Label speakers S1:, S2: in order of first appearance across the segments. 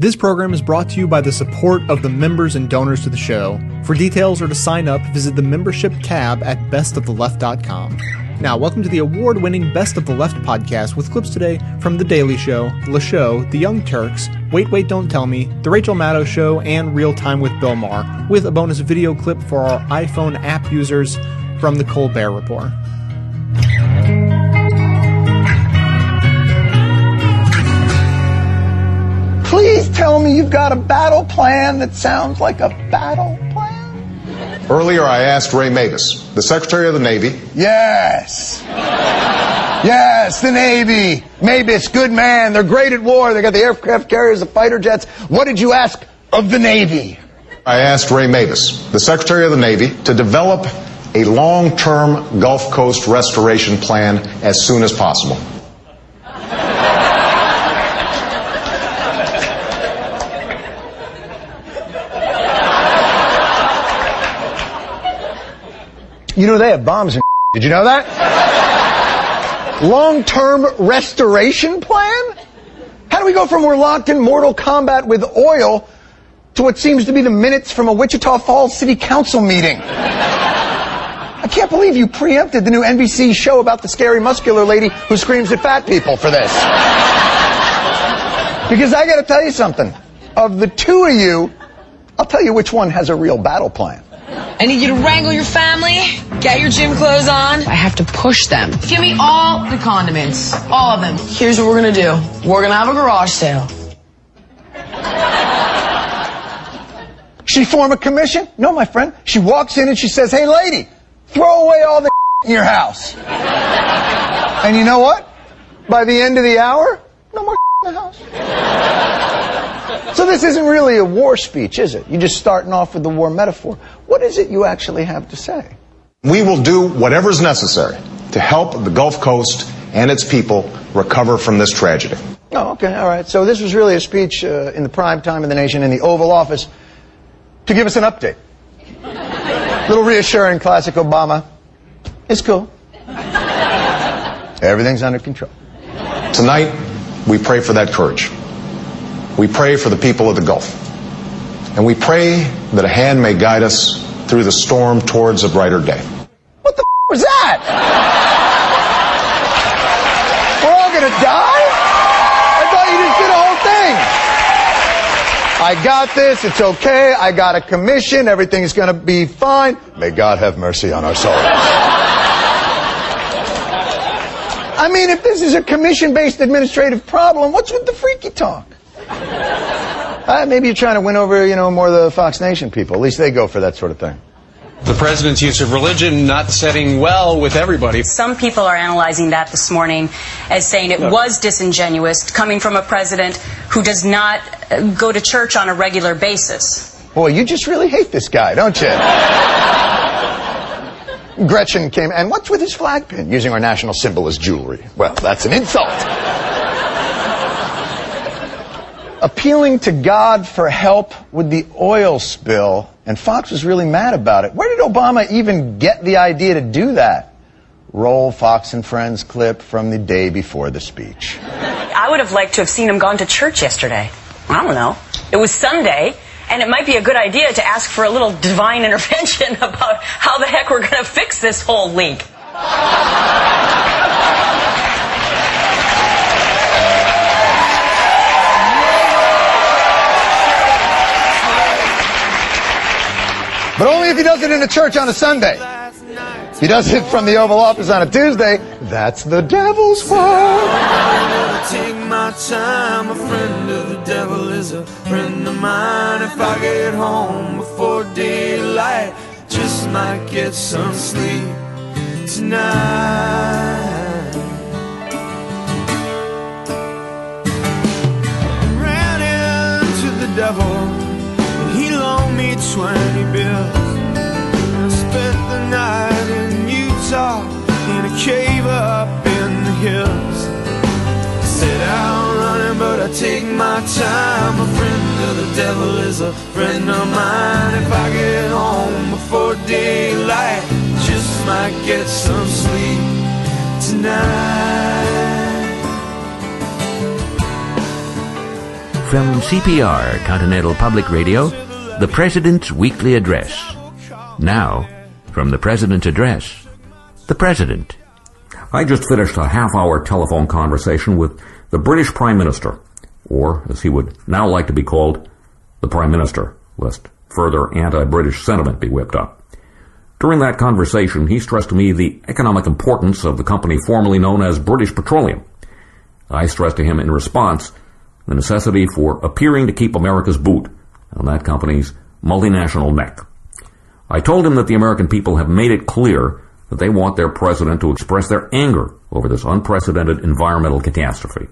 S1: This program is brought to you by the support of the members and donors to the show. For details or to sign up, visit the membership tab at bestoftheleft.com. Now, welcome to the award winning Best of the Left podcast with clips today from The Daily Show, Le Show, The Young Turks, Wait, Wait, Don't Tell Me, The Rachel Maddow Show, and Real Time with Bill Maher, with a bonus video clip for our iPhone app users from The Colbert Report.
S2: Please tell me you've got a battle plan that sounds like a battle plan.
S3: Earlier, I asked Ray Mabus, the Secretary of the Navy.
S2: Yes. Yes, the Navy. Mabus, good man. They're great at war. They got the aircraft carriers, the fighter jets. What did you ask of the Navy?
S3: I asked Ray Mabus, the Secretary of the Navy, to develop a long term Gulf Coast restoration plan as soon as possible.
S2: You know they have bombs in. Did you know that? Long-term restoration plan? How do we go from we're locked in mortal combat with oil to what seems to be the minutes from a Wichita Falls City Council meeting? I can't believe you preempted the new NBC show about the scary muscular lady who screams at fat people for this. Because I gotta tell you something. Of the two of you, I'll tell you which one has a real battle plan.
S4: I need you to wrangle your family, get your gym clothes on. I have to push them. Give me all the condiments, all of them. Here's what we're gonna do. We're gonna have a garage sale.
S2: She form a commission? No, my friend. She walks in and she says, hey lady, throw away all the in your house. And you know what? By the end of the hour, no more in the house. So this isn't really a war speech, is it? You're just starting off with the war metaphor. What is it you actually have to say?
S3: We will do whatever is necessary to help the Gulf Coast and its people recover from this tragedy.
S2: Oh, okay, all right. So this was really a speech uh, in the prime time of the nation in the Oval Office to give us an update. Little reassuring, classic Obama. It's cool. Everything's under control.
S3: Tonight, we pray for that courage. We pray for the people of the Gulf. And we pray that a hand may guide us through the storm towards a brighter day.
S2: What the f- was that? We're all gonna die? I thought you just did a whole thing. I got this, it's okay, I got a commission, everything's gonna be fine. May God have mercy on our souls. I mean, if this is a commission based administrative problem, what's with the freaky talk? Uh, maybe you're trying to win over, you know, more of the Fox Nation people. At least they go for that sort of thing.
S5: The president's use of religion not setting well with everybody.
S6: Some people are analyzing that this morning as saying it was disingenuous coming from a president who does not uh, go to church on a regular basis.
S2: Boy, you just really hate this guy, don't you? Gretchen came, and what's with his flag pin? Using our national symbol as jewelry. Well, that's an insult. Appealing to God for help with the oil spill, and Fox was really mad about it. Where did Obama even get the idea to do that? Roll Fox and Friends clip from the day before the speech.
S6: I would have liked to have seen him gone to church yesterday. I don't know. It was Sunday, and it might be a good idea to ask for a little divine intervention about how the heck we're going to fix this whole leak.
S2: But only if he does it in a church on a Sunday. If he does it from the Oval Office on a Tuesday, that's the devil's fault.
S7: Take my time, a friend of the devil is a friend of mine. If I get home before daylight, just might get some sleep tonight. Ran into the devil, 20 bills. I spent the night in Utah in a cave up in the hills. Set out running, but I take my time. A friend of the devil is a friend of mine. If I get home before daylight, just might get some sleep tonight.
S8: From CPR, Continental Public Radio, the President's Weekly Address. Now, from the President's Address, the President.
S9: I just finished a half hour telephone conversation with the British Prime Minister, or as he would now like to be called, the Prime Minister, lest further anti-British sentiment be whipped up. During that conversation, he stressed to me the economic importance of the company formerly known as British Petroleum. I stressed to him in response the necessity for appearing to keep America's boot on that company's multinational neck. I told him that the American people have made it clear that they want their president to express their anger over this unprecedented environmental catastrophe.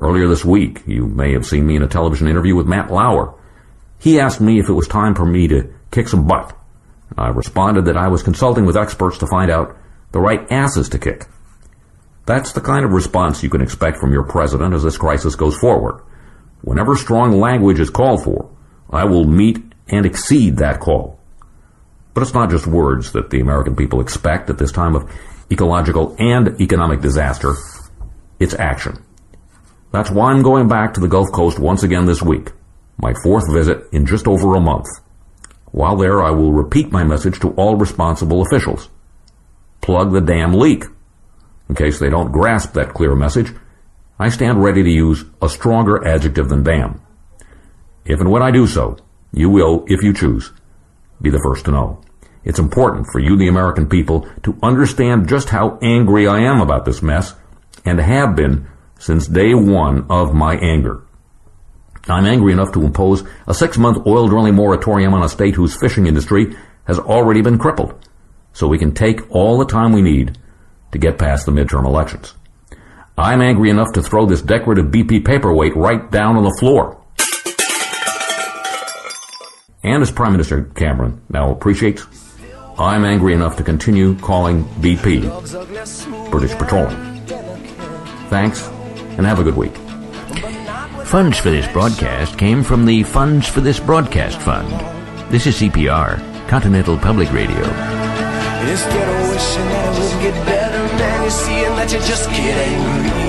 S9: Earlier this week, you may have seen me in a television interview with Matt Lauer. He asked me if it was time for me to kick some butt. I responded that I was consulting with experts to find out the right asses to kick. That's the kind of response you can expect from your president as this crisis goes forward. Whenever strong language is called for, I will meet and exceed that call. But it's not just words that the American people expect at this time of ecological and economic disaster. It's action. That's why I'm going back to the Gulf Coast once again this week, my fourth visit in just over a month. While there, I will repeat my message to all responsible officials. Plug the damn leak. In case they don't grasp that clear message, I stand ready to use a stronger adjective than damn. If and when I do so, you will, if you choose, be the first to know. It's important for you, the American people, to understand just how angry I am about this mess and have been since day one of my anger. I'm angry enough to impose a six-month oil drilling moratorium on a state whose fishing industry has already been crippled, so we can take all the time we need to get past the midterm elections. I'm angry enough to throw this decorative BP paperweight right down on the floor. And as Prime Minister Cameron now appreciates, I'm angry enough to continue calling BP British Petroleum. Thanks, and have a good week.
S8: Funds for this broadcast came from the Funds for This Broadcast Fund. This is CPR, Continental Public Radio.
S10: Man, you're seeing that you just get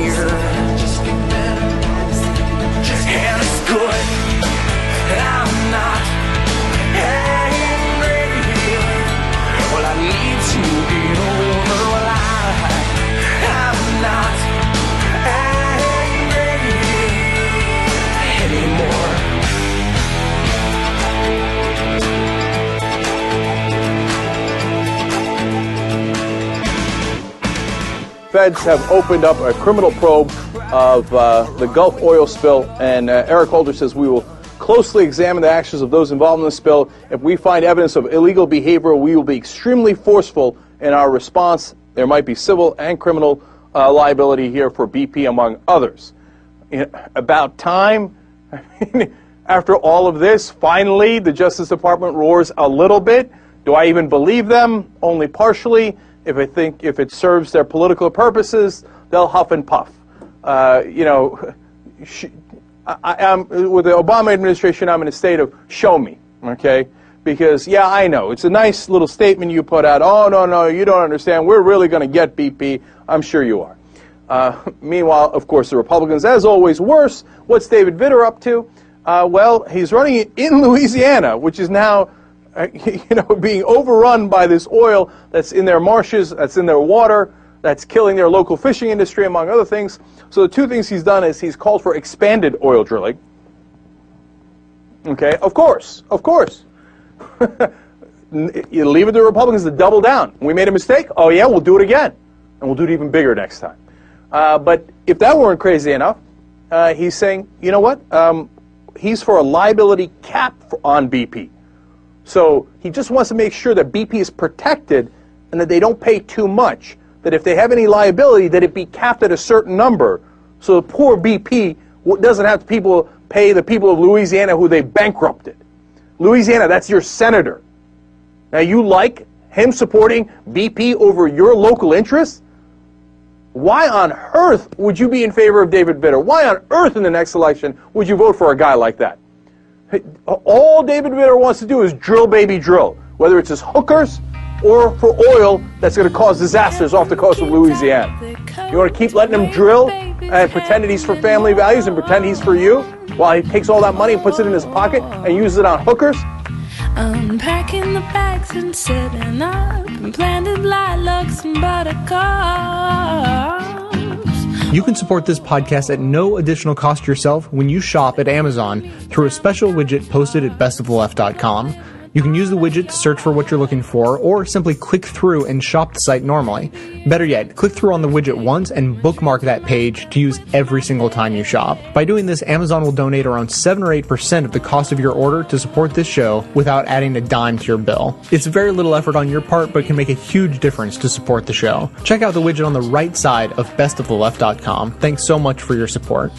S11: Feds have opened up a criminal probe of uh, the Gulf oil spill, and uh, Eric Holder says we will closely examine the actions of those involved in the spill. If we find evidence of illegal behavior, we will be extremely forceful in our response. There might be civil and criminal uh, liability here for BP, among others. Know, about time. I mean, after all of this, finally, the Justice Department roars a little bit. Do I even believe them? Only partially. If I think if it serves their political purposes, they'll huff and puff. Uh, you know, I, am with the Obama administration. I'm in a state of show me, okay? Because yeah, I know it's a nice little statement you put out. Oh no, no, you don't understand. We're really going to get BP. I'm sure you are. Uh, meanwhile, of course, the Republicans, as always, worse. What's David Vitter up to? Uh, well, he's running in Louisiana, which is now, you know, being overrun by this oil that's in their marshes, that's in their water, that's killing their local fishing industry, among other things. So the two things he's done is he's called for expanded oil drilling. Okay, of course, of course. you leave it to the Republicans to double down. We made a mistake. Oh yeah, we'll do it again, and we'll do it even bigger next time. Uh, but if that weren't crazy enough, uh, he's saying, you know what? Um, he's for a liability cap on BP. So he just wants to make sure that BP is protected and that they don't pay too much. That if they have any liability, that it be capped at a certain number, so the poor BP doesn't have to people pay the people of Louisiana who they bankrupted. Louisiana, that's your senator. Now you like him supporting BP over your local interests? Why on earth would you be in favor of David Vitter? Why on earth in the next election would you vote for a guy like that? All David Vitter wants to do is drill, baby, drill. Whether it's his hookers or for oil that's going to cause disasters off the coast of Louisiana. You want to keep letting him drill and pretend that he's for family values and pretend he's for you while he takes all that money and puts it in his pocket and uses it on hookers?
S12: Unpacking the bags and setting up and planted lilacs and buttercups.
S13: You can support this podcast at no additional cost yourself when you shop at Amazon through a special widget posted at bestoftheleft.com. You can use the widget to search for what you're looking for, or simply click through and shop the site normally. Better yet, click through on the widget once and bookmark that page to use every single time you shop. By doing this, Amazon will donate around 7 or 8% of the cost of your order to support this show without adding a dime to your bill. It's very little effort on your part, but can make a huge difference to support the show. Check out the widget on the right side of bestoftheleft.com. Thanks so much for your support.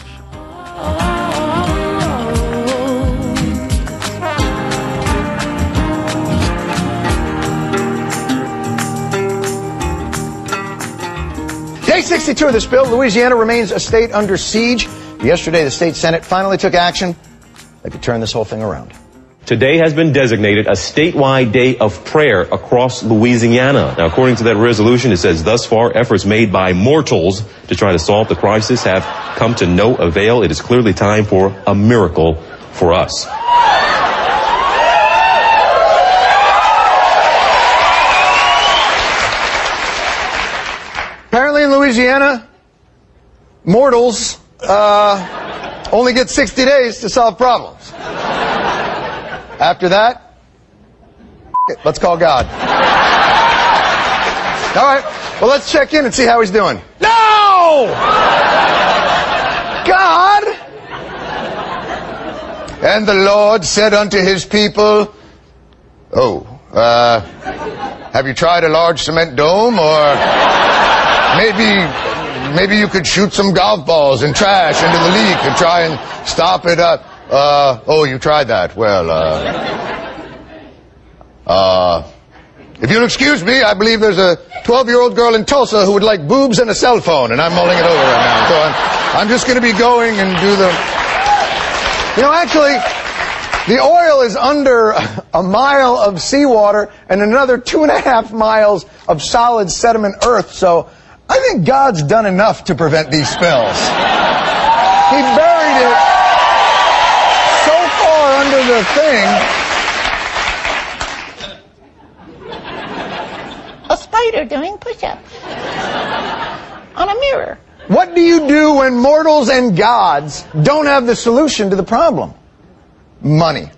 S2: 62 of this bill, Louisiana remains a state under siege. Yesterday, the state Senate finally took action. They could turn this whole thing around.
S14: Today has been designated a statewide day of prayer across Louisiana. Now, according to that resolution, it says thus far efforts made by mortals to try to solve the crisis have come to no avail. It is clearly time for a miracle for us.
S2: Apparently in Louisiana, mortals uh, only get 60 days to solve problems. After that, it, let's call God. All right, well, let's check in and see how he's doing. No! God! And the Lord said unto his people, Oh, uh, have you tried a large cement dome or maybe, maybe you could shoot some golf balls and trash into the leak and try and stop it. Uh, oh, you tried that. Well, uh, uh, if you'll excuse me, I believe there's a 12-year-old girl in Tulsa who would like boobs and a cell phone, and I'm mulling it over right now. So I'm, I'm just going to be going and do the. You know, actually, the oil is under a mile of seawater and another two and a half miles of solid sediment earth. So I think God's done enough to prevent these spills. He buried it so far under the thing.
S15: A spider doing push-ups on a mirror.
S2: What do you do when mortals and gods don't have the solution to the problem? Money.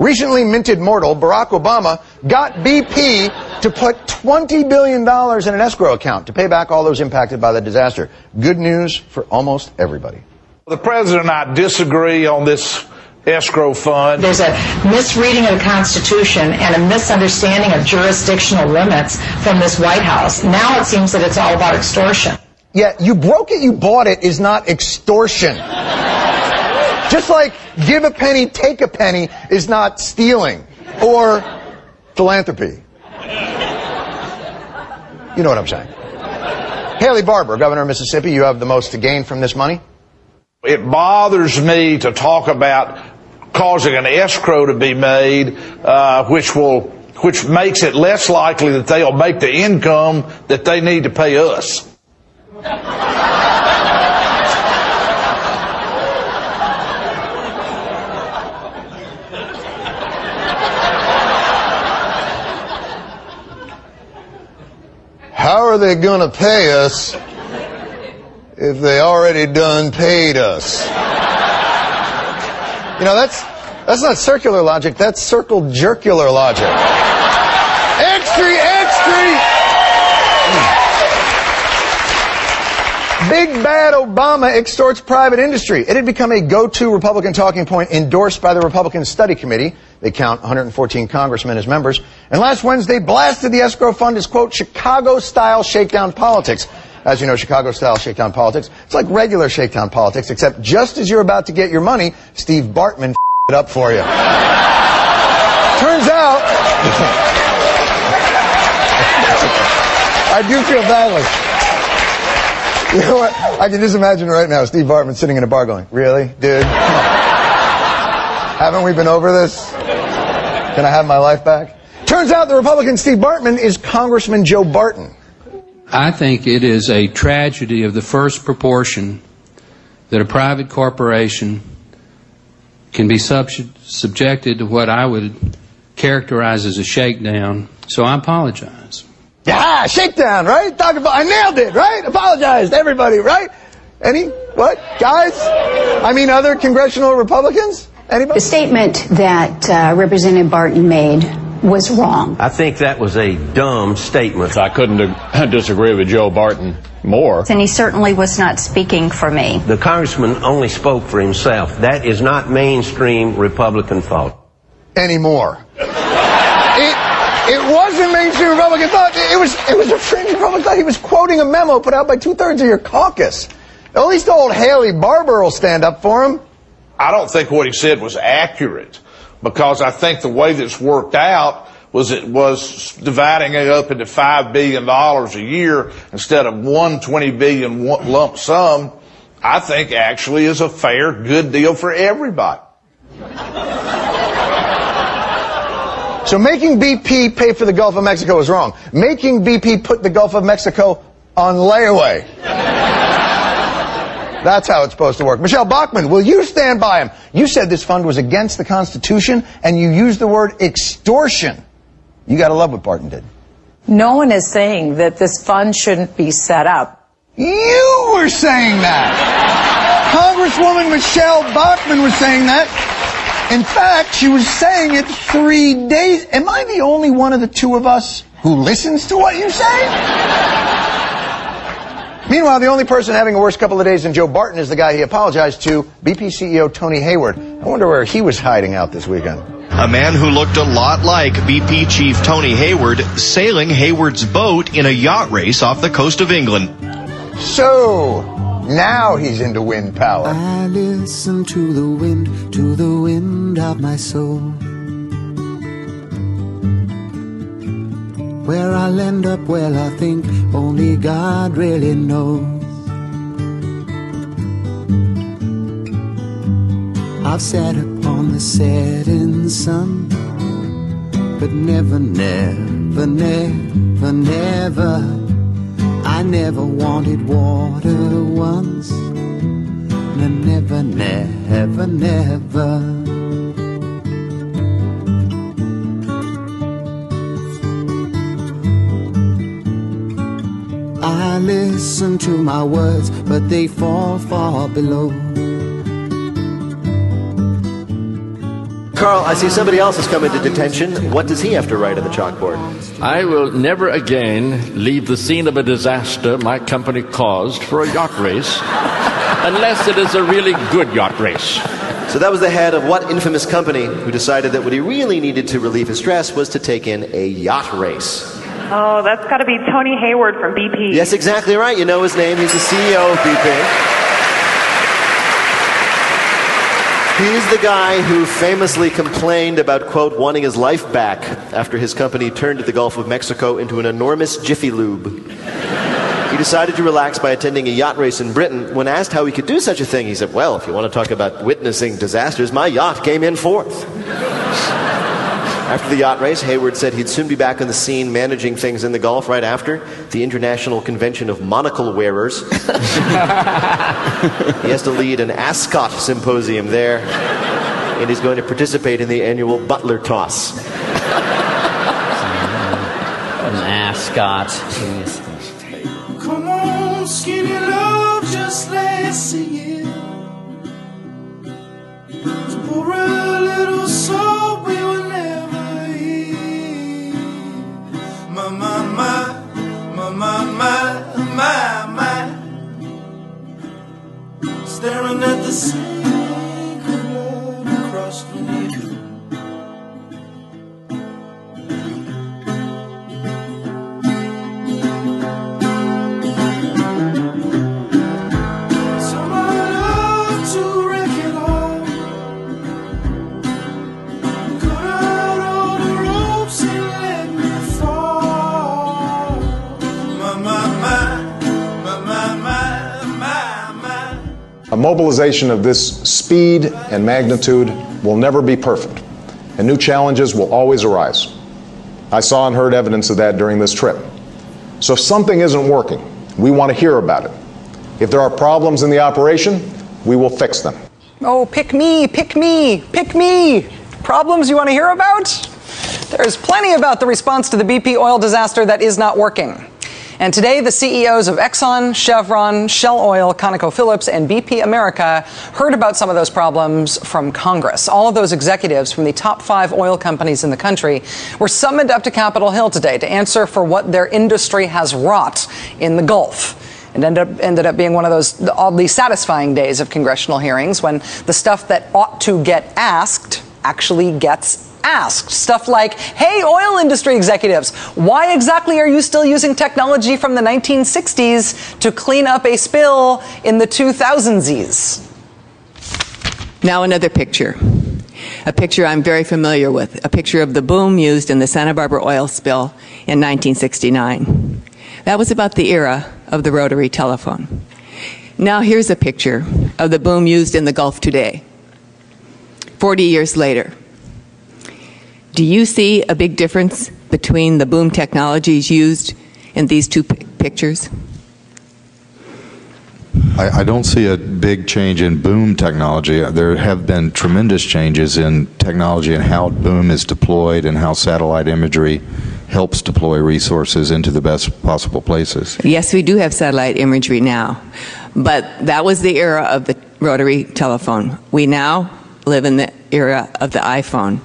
S2: Recently minted mortal Barack Obama got BP to put $20 billion in an escrow account to pay back all those impacted by the disaster. Good news for almost everybody.
S16: The president and I disagree on this escrow fund.
S17: There's a misreading of the Constitution and a misunderstanding of jurisdictional limits from this White House. Now it seems that it's all about extortion.
S2: Yeah, you broke it, you bought it is not extortion. Just like give a penny, take a penny is not stealing or philanthropy. You know what I'm saying. Haley Barbour, governor of Mississippi, you have the most to gain from this money?
S16: It bothers me to talk about causing an escrow to be made, uh, which will, which makes it less likely that they'll make the income that they need to pay us.
S2: How are they going to pay us if they already done paid us? You know, that's, that's not circular logic, that's circle jerkular logic. Extra, extra! Big bad Obama extorts private industry. It had become a go-to Republican talking point endorsed by the Republican Study Committee. They count 114 congressmen as members. And last Wednesday blasted the escrow fund as, quote, Chicago-style shakedown politics. As you know, Chicago-style shakedown politics, it's like regular shakedown politics, except just as you're about to get your money, Steve Bartman it up for you. Turns out, I do feel badly. You know what? I can just imagine right now Steve Bartman sitting in a bar going, Really? Dude? Haven't we been over this? Can I have my life back? Turns out the Republican Steve Bartman is Congressman Joe Barton.
S18: I think it is a tragedy of the first proportion that a private corporation can be sub- subjected to what I would characterize as a shakedown, so I apologize.
S2: Yeah, shakedown, right? Talk about, I nailed it, right? Apologized, everybody, right? Any, what, guys? I mean, other congressional Republicans? Anybody?
S19: The statement that uh, Representative Barton made was wrong.
S20: I think that was a dumb statement.
S21: I couldn't ag- disagree with Joe Barton more.
S19: And he certainly was not speaking for me.
S20: The congressman only spoke for himself. That is not mainstream Republican thought.
S2: Anymore. It, it wasn't mainstream Republican thought. It was, it was a fringe Republican thought. He was quoting a memo put out by two thirds of your caucus. At least old Haley Barbour will stand up for him.
S16: I don't think what he said was accurate because I think the way this worked out was it was dividing it up into five billion dollars a year instead of one twenty billion lump sum. I think actually is a fair, good deal for everybody.
S2: So making BP pay for the Gulf of Mexico is wrong. Making BP put the Gulf of Mexico on layaway. That's how it's supposed to work. Michelle Bachmann, will you stand by him? You said this fund was against the Constitution, and you used the word extortion. You gotta love what Barton did.
S17: No one is saying that this fund shouldn't be set up.
S2: You were saying that! Congresswoman Michelle Bachmann was saying that. In fact, she was saying it three days. Am I the only one of the two of us who listens to what you say? Meanwhile, the only person having a worse couple of days than Joe Barton is the guy he apologized to, BP CEO Tony Hayward. I wonder where he was hiding out this weekend.
S22: A man who looked a lot like BP Chief Tony Hayward sailing Hayward's boat in a yacht race off the coast of England.
S2: So, now he's into wind power.
S23: I listen to the wind, to the wind of my soul. Where I'll end up, well, I think only God really knows. I've sat upon the setting sun, but never, never, never, never. I never wanted water once. No, never, never, never. Listen to my words, but they fall far below.
S24: Carl, I see somebody else has come into detention. What does he have to write on the chalkboard?
S25: I will never again leave the scene of a disaster my company caused for a yacht race unless it is a really good yacht race.
S24: So that was the head of what infamous company who decided that what he really needed to relieve his stress was to take in a yacht race?
S26: Oh, that's got to be Tony Hayward from BP.
S24: Yes, exactly right. You know his name. He's the CEO of BP. He's the guy who famously complained about, quote, wanting his life back after his company turned the Gulf of Mexico into an enormous Jiffy Lube. He decided to relax by attending a yacht race in Britain. When asked how he could do such a thing, he said, Well, if you want to talk about witnessing disasters, my yacht came in fourth. After the yacht race, Hayward said he'd soon be back on the scene managing things in the Gulf right after the International Convention of Monocle Wearers. he has to lead an ascot symposium there, and he's going to participate in the annual Butler Toss.
S27: An ascot.
S7: Come on, skinny love, just let's see it. Staring at the sink
S3: mobilization of this speed and magnitude will never be perfect, and new challenges will always arise. I saw and heard evidence of that during this trip. So if something isn't working, we want to hear about it. If there are problems in the operation, we will fix them.
S28: Oh, pick me, pick me, pick me. Problems you want to hear about? There's plenty about the response to the BP oil disaster that is not working. And today, the CEOs of Exxon, Chevron, Shell Oil, ConocoPhillips, and BP America heard about some of those problems from Congress. All of those executives from the top five oil companies in the country were summoned up to Capitol Hill today to answer for what their industry has wrought in the Gulf. It ended up, ended up being one of those oddly satisfying days of congressional hearings when the stuff that ought to get asked actually gets asked. Stuff like, hey, oil industry executives, why exactly are you still using technology from the 1960s to clean up a spill in the 2000s?
S29: Now, another picture. A picture I'm very familiar with. A picture of the boom used in the Santa Barbara oil spill in 1969. That was about the era of the rotary telephone. Now, here's a picture of the boom used in the Gulf today, 40 years later. Do you see a big difference between the boom technologies used in these two pictures?
S30: I, I don't see a big change in boom technology. There have been tremendous changes in technology and how boom is deployed and how satellite imagery helps deploy resources into the best possible places.
S29: Yes, we do have satellite imagery now, but that was the era of the rotary telephone. We now live in the era of the iPhone.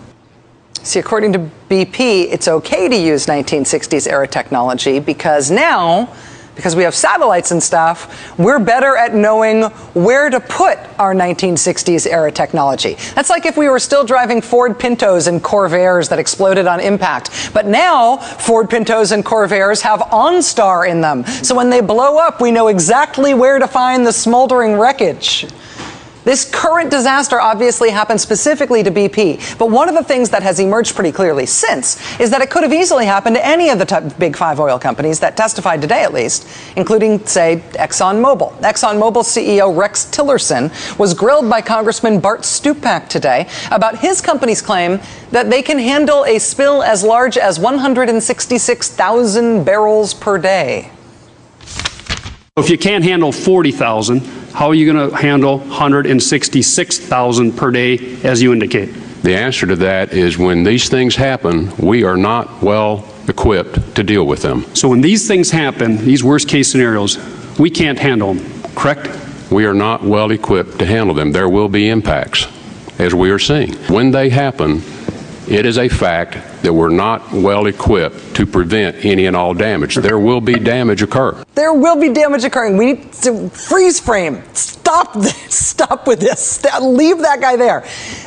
S28: See, according to BP, it's okay to use 1960s era technology because now, because we have satellites and stuff, we're better at knowing where to put our 1960s era technology. That's like if we were still driving Ford Pintos and Corvairs that exploded on impact. But now, Ford Pintos and Corvairs have OnStar in them. So when they blow up, we know exactly where to find the smoldering wreckage. This current disaster obviously happened specifically to BP, but one of the things that has emerged pretty clearly since is that it could have easily happened to any of the big five oil companies that testified today, at least, including, say, ExxonMobil. ExxonMobil CEO Rex Tillerson was grilled by Congressman Bart Stupak today about his company's claim that they can handle a spill as large as 166,000 barrels per day.
S31: If you can't handle 40,000, how are you going to handle 166,000 per day as you indicate?
S32: The answer to that is when these things happen, we are not well equipped to deal with them.
S31: So when these things happen, these worst case scenarios, we can't handle them, correct?
S32: We are not well equipped to handle them. There will be impacts, as we are seeing. When they happen, it is a fact that we're not well equipped to prevent any and all damage. There will be damage occur.
S28: There will be damage occurring. We need to freeze frame. Stop this. Stop with this. St- leave that guy there.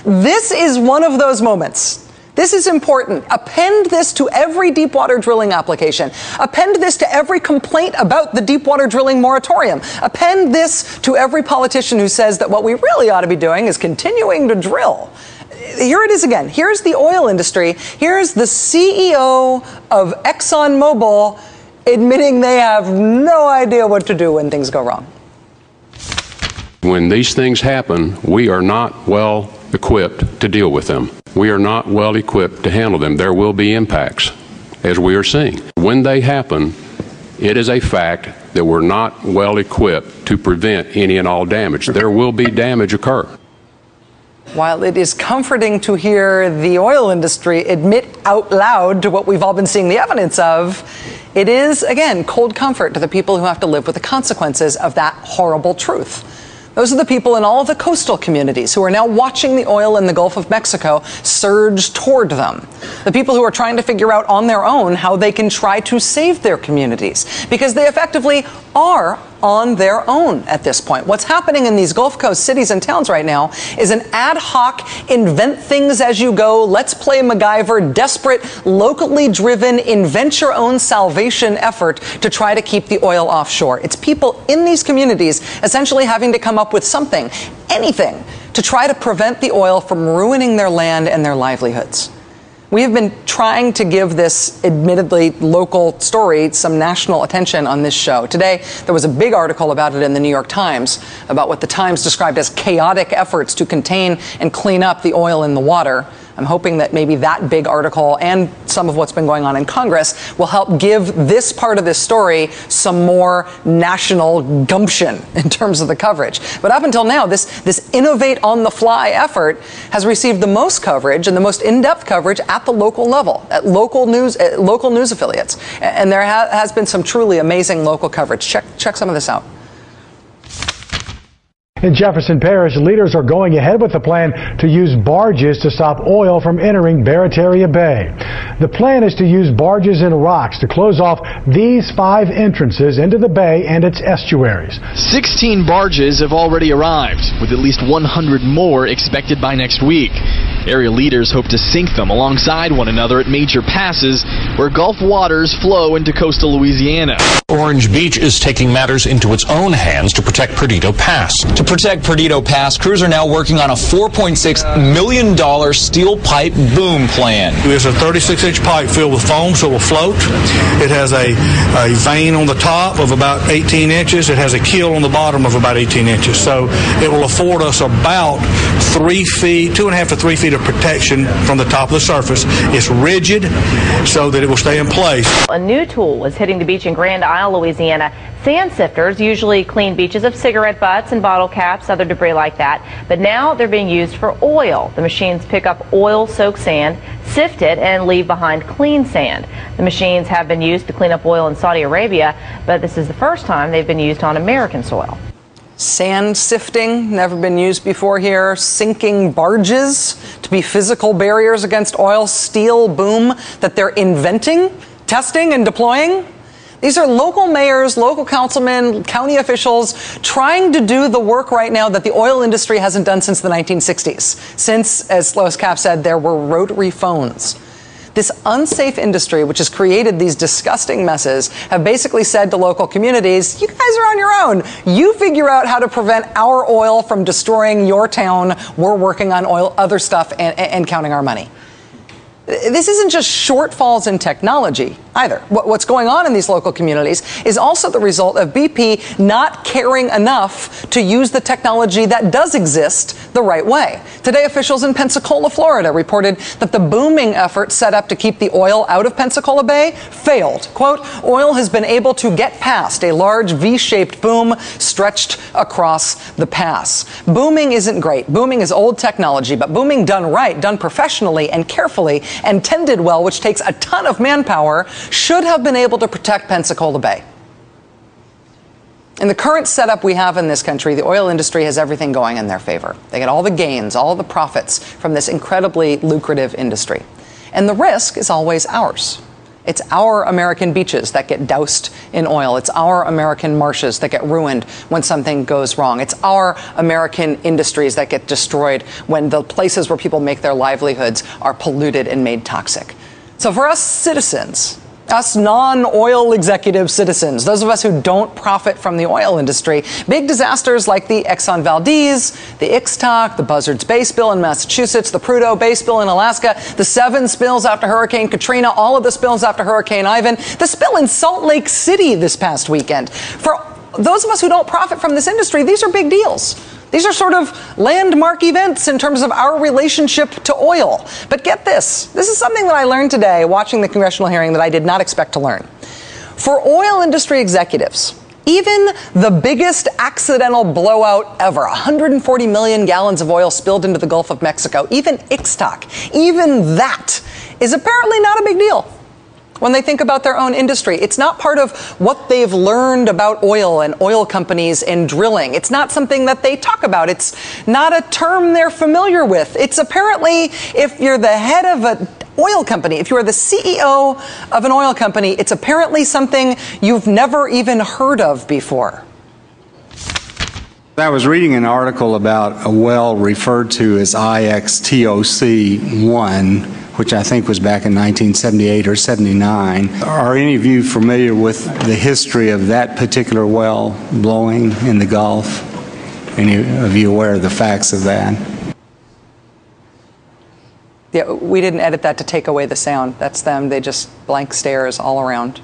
S28: This is one of those moments. This is important. Append this to every deepwater drilling application. Append this to every complaint about the deepwater drilling moratorium. Append this to every politician who says that what we really ought to be doing is continuing to drill here it is again. Here's the oil industry. Here's the CEO of ExxonMobil admitting they have no idea what to do when things go wrong.
S32: When these things happen, we are not well equipped to deal with them. We are not well equipped to handle them. There will be impacts, as we are seeing. When they happen, it is a fact that we're not well equipped to prevent any and all damage. There will be damage occur.
S28: While it is comforting to hear the oil industry admit out loud to what we've all been seeing the evidence of, it is, again, cold comfort to the people who have to live with the consequences of that horrible truth. Those are the people in all of the coastal communities who are now watching the oil in the Gulf of Mexico surge toward them. The people who are trying to figure out on their own how they can try to save their communities because they effectively are on their own at this point. What's happening in these Gulf Coast cities and towns right now is an ad hoc, invent things as you go, let's play MacGyver, desperate, locally driven, invent your own salvation effort to try to keep the oil offshore. It's people in these communities essentially having to come up with something, anything, to try to prevent the oil from ruining their land and their livelihoods. We have been trying to give this admittedly local story some national attention on this show. Today, there was a big article about it in the New York Times about what the Times described as chaotic efforts to contain and clean up the oil in the water. I'm hoping that maybe that big article and some of what's been going on in Congress will help give this part of this story some more national gumption in terms of the coverage. But up until now, this, this innovate on the fly effort has received the most coverage and the most in-depth coverage at the local level, at local news, at local news affiliates. And there ha- has been some truly amazing local coverage. Check, check some of this out.
S33: In Jefferson Parish, leaders are going ahead with the plan to use barges to stop oil from entering Barataria Bay. The plan is to use barges and rocks to close off these five entrances into the bay and its estuaries.
S34: 16 barges have already arrived, with at least 100 more expected by next week. Area leaders hope to sink them alongside one another at major passes where Gulf waters flow into coastal Louisiana.
S35: Orange Beach is taking matters into its own hands to protect Perdido Pass.
S36: To protect Perdido Pass, crews are now working on a $4.6 million steel pipe boom plan.
S37: It's a 36 inch pipe filled with foam so it will float. It has a, a vane on the top of about 18 inches. It has a keel on the bottom of about 18 inches. So it will afford us about three feet, two and a half to three feet of protection from the top of the surface. It's rigid so that it will stay in place.
S38: A new tool is hitting the beach in Grand Isle, Louisiana. Sand sifters usually clean beaches of cigarette butts and bottle caps, other debris like that. But now they're being used for oil. The machines pick up oil soaked sand, sift it, and leave behind clean sand. The machines have been used to clean up oil in Saudi Arabia, but this is the first time they've been used on American soil.
S28: Sand sifting, never been used before here. Sinking barges to be physical barriers against oil. Steel boom that they're inventing, testing, and deploying. These are local mayors, local councilmen, county officials trying to do the work right now that the oil industry hasn't done since the 1960s. Since, as Lois Capps said, there were rotary phones. This unsafe industry, which has created these disgusting messes, have basically said to local communities, you guys are on your own. You figure out how to prevent our oil from destroying your town. We're working on oil, other stuff, and, and counting our money. This isn't just shortfalls in technology either. What's going on in these local communities is also the result of BP not caring enough to use the technology that does exist the right way. Today, officials in Pensacola, Florida reported that the booming effort set up to keep the oil out of Pensacola Bay failed. Quote, oil has been able to get past a large V-shaped boom stretched across the pass. Booming isn't great. Booming is old technology, but booming done right, done professionally and carefully and tended well, which takes a ton of manpower, should have been able to protect Pensacola Bay. In the current setup we have in this country, the oil industry has everything going in their favor. They get all the gains, all the profits from this incredibly lucrative industry. And the risk is always ours. It's our American beaches that get doused in oil. It's our American marshes that get ruined when something goes wrong. It's our American industries that get destroyed when the places where people make their livelihoods are polluted and made toxic. So for us citizens, us non oil executive citizens, those of us who don't profit from the oil industry, big disasters like the Exxon Valdez, the Ixtoc, the Buzzards Bay spill in Massachusetts, the Prudhoe Bay spill in Alaska, the seven spills after Hurricane Katrina, all of the spills after Hurricane Ivan, the spill in Salt Lake City this past weekend. For those of us who don't profit from this industry, these are big deals. These are sort of landmark events in terms of our relationship to oil. But get this this is something that I learned today watching the congressional hearing that I did not expect to learn. For oil industry executives, even the biggest accidental blowout ever, 140 million gallons of oil spilled into the Gulf of Mexico, even Ixtoc, even that is apparently not a big deal when they think about their own industry. It's not part of what they've learned about oil and oil companies and drilling. It's not something that they talk about. It's not a term they're familiar with. It's apparently, if you're the head of an oil company, if you are the CEO of an oil company, it's apparently something you've never even heard of before.
S39: I was reading an article about a well referred to as IXTOC 1, which I think was back in 1978 or 79. Are any of you familiar with the history of that particular well blowing in the Gulf? Any of you aware of the facts of that?
S28: Yeah, we didn't edit that to take away the sound. That's them. They just blank stares all around.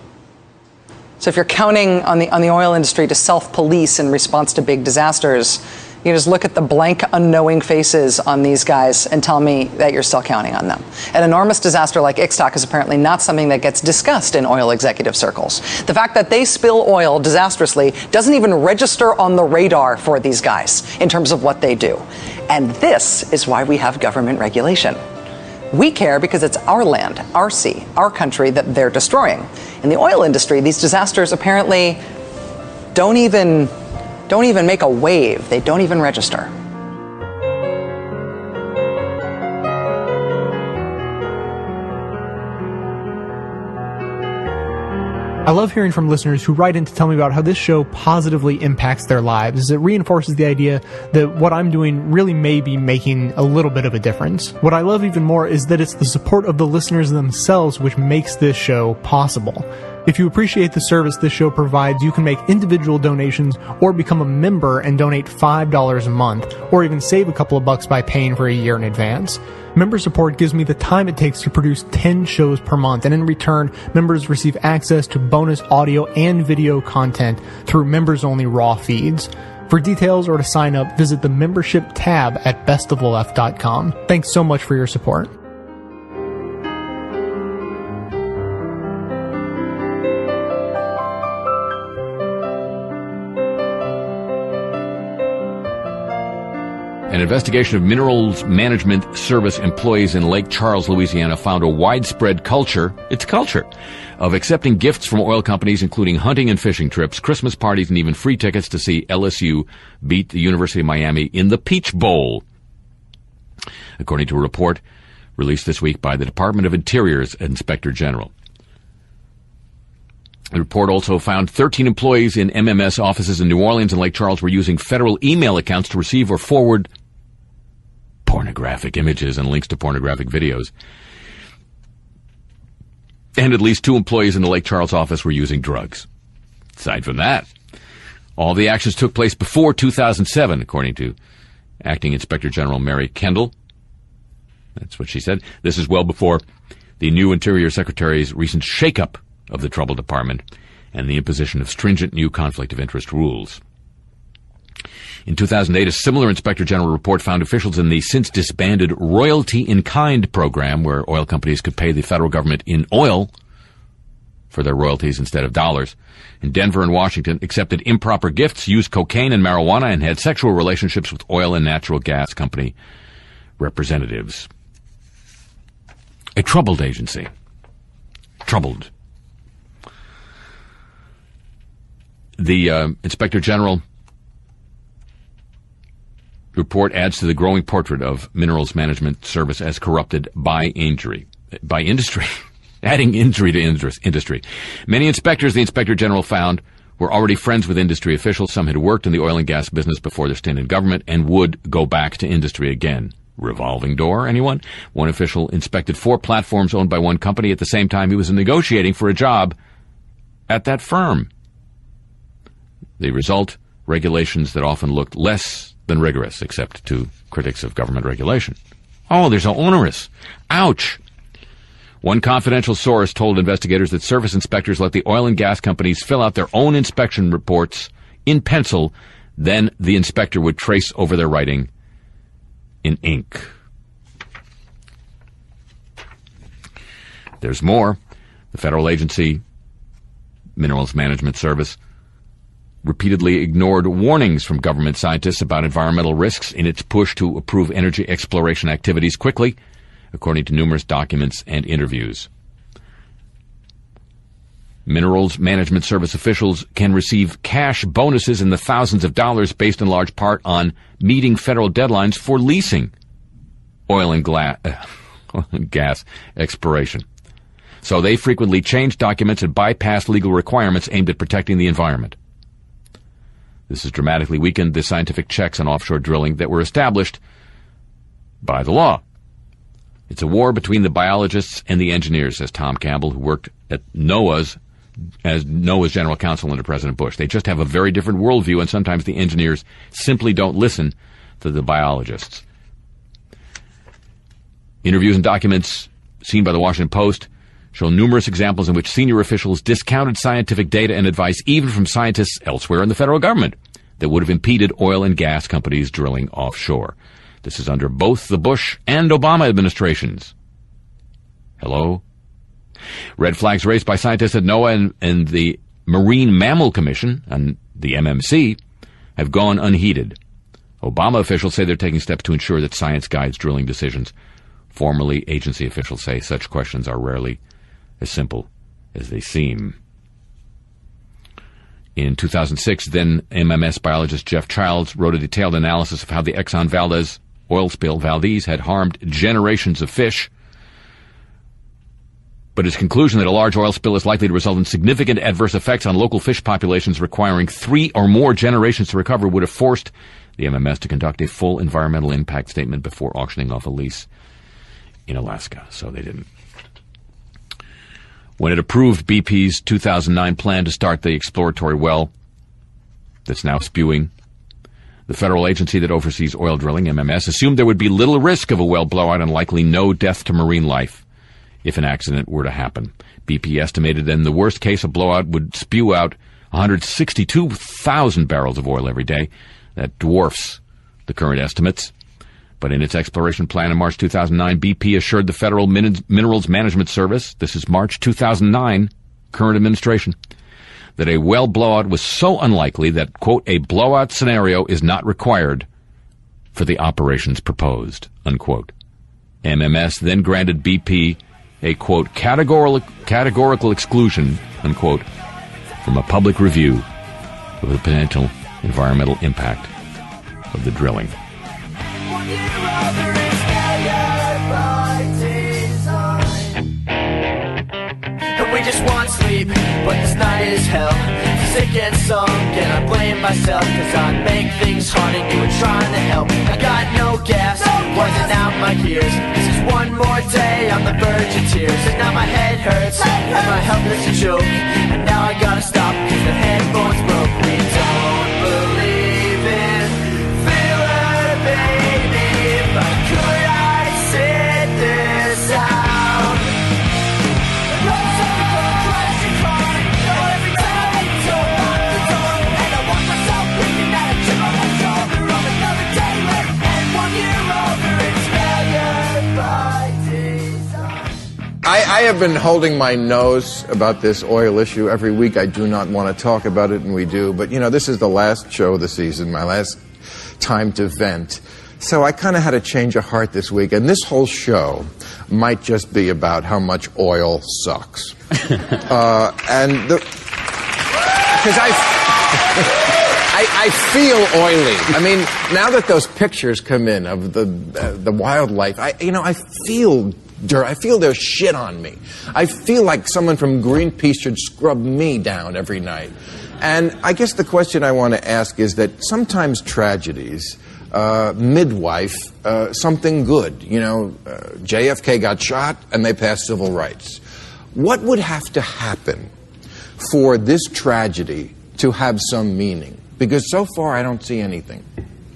S28: So if you're counting on the on the oil industry to self-police in response to big disasters, You just look at the blank, unknowing faces on these guys and tell me that you're still counting on them. An enormous disaster like Ixtoc is apparently not something that gets discussed in oil executive circles. The fact that they spill oil disastrously doesn't even register on the radar for these guys in terms of what they do. And this is why we have government regulation. We care because it's our land, our sea, our country that they're destroying. In the oil industry, these disasters apparently don't even don't even make a wave. They don't even register.
S13: I love hearing from listeners who write in to tell me about how this show positively impacts their lives, as it reinforces the idea that what I'm doing really may be making a little bit of a difference. What I love even more is that it's the support of the listeners themselves which makes this show possible. If you appreciate the service this show provides, you can make individual donations or become a member and donate $5 a month, or even save a couple of bucks by paying for a year in advance. Member support gives me the time it takes to produce 10 shows per month, and in return, members receive access to bonus audio and video content through members only raw feeds. For details or to sign up, visit the membership tab at bestoftheleft.com. Thanks so much for your support.
S9: An investigation of Minerals Management Service employees in Lake Charles, Louisiana found a widespread culture, it's culture, of accepting gifts from oil companies, including hunting and fishing trips, Christmas parties, and even free tickets to see LSU beat the University of Miami in the Peach Bowl. According to a report released this week by the Department of Interior's Inspector General. The report also found 13 employees in MMS offices in New Orleans and Lake Charles were using federal email accounts to receive or forward pornographic images and links to pornographic videos. And at least two employees in the Lake Charles office were using drugs. Aside from that, all the actions took place before 2007, according to Acting Inspector General Mary Kendall. That's what she said. This is well before the new Interior Secretary's recent shakeup of the troubled Department and the imposition of stringent new conflict of interest rules. In 2008, a similar Inspector General report found officials in the since disbanded Royalty in Kind program, where oil companies could pay the federal government in oil for their royalties instead of dollars, in Denver and Washington, accepted improper gifts, used cocaine and marijuana, and had sexual relationships with oil and natural gas company representatives. A troubled agency. Troubled. The uh, Inspector General report adds to the growing portrait of Minerals Management Service as corrupted by injury, by industry, adding injury to industry. Many inspectors the Inspector General found were already friends with industry officials. Some had worked in the oil and gas business before their stint in government and would go back to industry again. Revolving door, anyone? One official inspected four platforms owned by one company at the same time he was negotiating for a job at that firm. The result, regulations that often looked less than rigorous, except to critics of government regulation. Oh, they're so onerous. Ouch. One confidential source told investigators that service inspectors let the oil and gas companies fill out their own inspection reports in pencil, then the inspector would trace over their writing in ink. There's more. The federal agency, Minerals Management Service, repeatedly ignored warnings from government scientists about environmental risks in its push to approve energy exploration activities quickly, according to numerous documents and interviews. Minerals Management Service officials can receive cash bonuses in the thousands of dollars based in large part on meeting federal deadlines for leasing oil and, gla- gas exploration. So they frequently change documents and bypass legal requirements aimed at protecting the environment. This has dramatically weakened the scientific checks on offshore drilling that were established by the law. It's a war between the biologists and the engineers, says Tom Campbell, who worked at NOAA's as NOAA's general counsel under President Bush. They just have a very different worldview, and sometimes the engineers simply don't listen to the biologists. Interviews and documents seen by the Washington Post show numerous examples in which senior officials discounted scientific data and advice even from scientists elsewhere in the federal government. That would have impeded oil and gas companies drilling offshore. This is under both the Bush and Obama administrations. Hello? Red flags raised by scientists at NOAA and, and the Marine Mammal Commission and the MMC have gone unheeded. Obama officials say they're taking steps to ensure that science guides drilling decisions. Formerly, agency officials say such questions are rarely as simple as they seem. In 2006, then MMS biologist Jeff Childs wrote a detailed analysis of how the Exxon Valdez oil spill Valdez had harmed generations of fish. But his conclusion that a large oil spill is likely to result in significant adverse effects on local fish populations requiring three or more generations to recover would have forced the MMS to conduct a full environmental impact statement before auctioning off a lease in Alaska. So they didn't. When it approved BP's 2009 plan to start the exploratory well that's now spewing, the federal agency that oversees oil drilling, MMS, assumed there would be little risk of a well blowout and likely no death to marine life if an accident were to happen. BP estimated in the worst case, a blowout would spew out 162,000 barrels of oil every day. That dwarfs the current estimates. But in its exploration plan in March 2009, BP assured the Federal Min- Minerals Management Service, this is March 2009, current administration, that a well blowout was so unlikely that, quote, a blowout scenario is not required for the operations proposed, unquote. MMS then granted BP a, quote, categorical, categorical exclusion, unquote, from a public review of the potential environmental impact of the drilling.
S10: And we just want sleep, but this night is hell. Sick and sunk, and I blame myself, cause I make things hard and you were trying to help. I got no gas, poison out my ears. This is one more day on the verge of tears, and now my head hurts, and my health is a joke. And now I gotta stop, cause the headphones broke.
S40: Have been holding my nose about this oil issue every week. I do not want to talk about it, and we do. But, you know, this is the last show of the season, my last time to vent. So I kind of had a change of heart this week, and this whole show might just be about how much oil sucks. uh, and the. Because I. I, I feel oily. I mean, now that those pictures come in of the uh, the wildlife, I you know I feel dirt. I feel their shit on me. I feel like someone from Greenpeace should scrub me down every night. And I guess the question I want to ask is that sometimes tragedies. Uh, midwife, uh, something good. You know, uh, JFK got shot and they passed civil rights. What would have to happen for this tragedy to have some meaning? Because so far I don't see anything.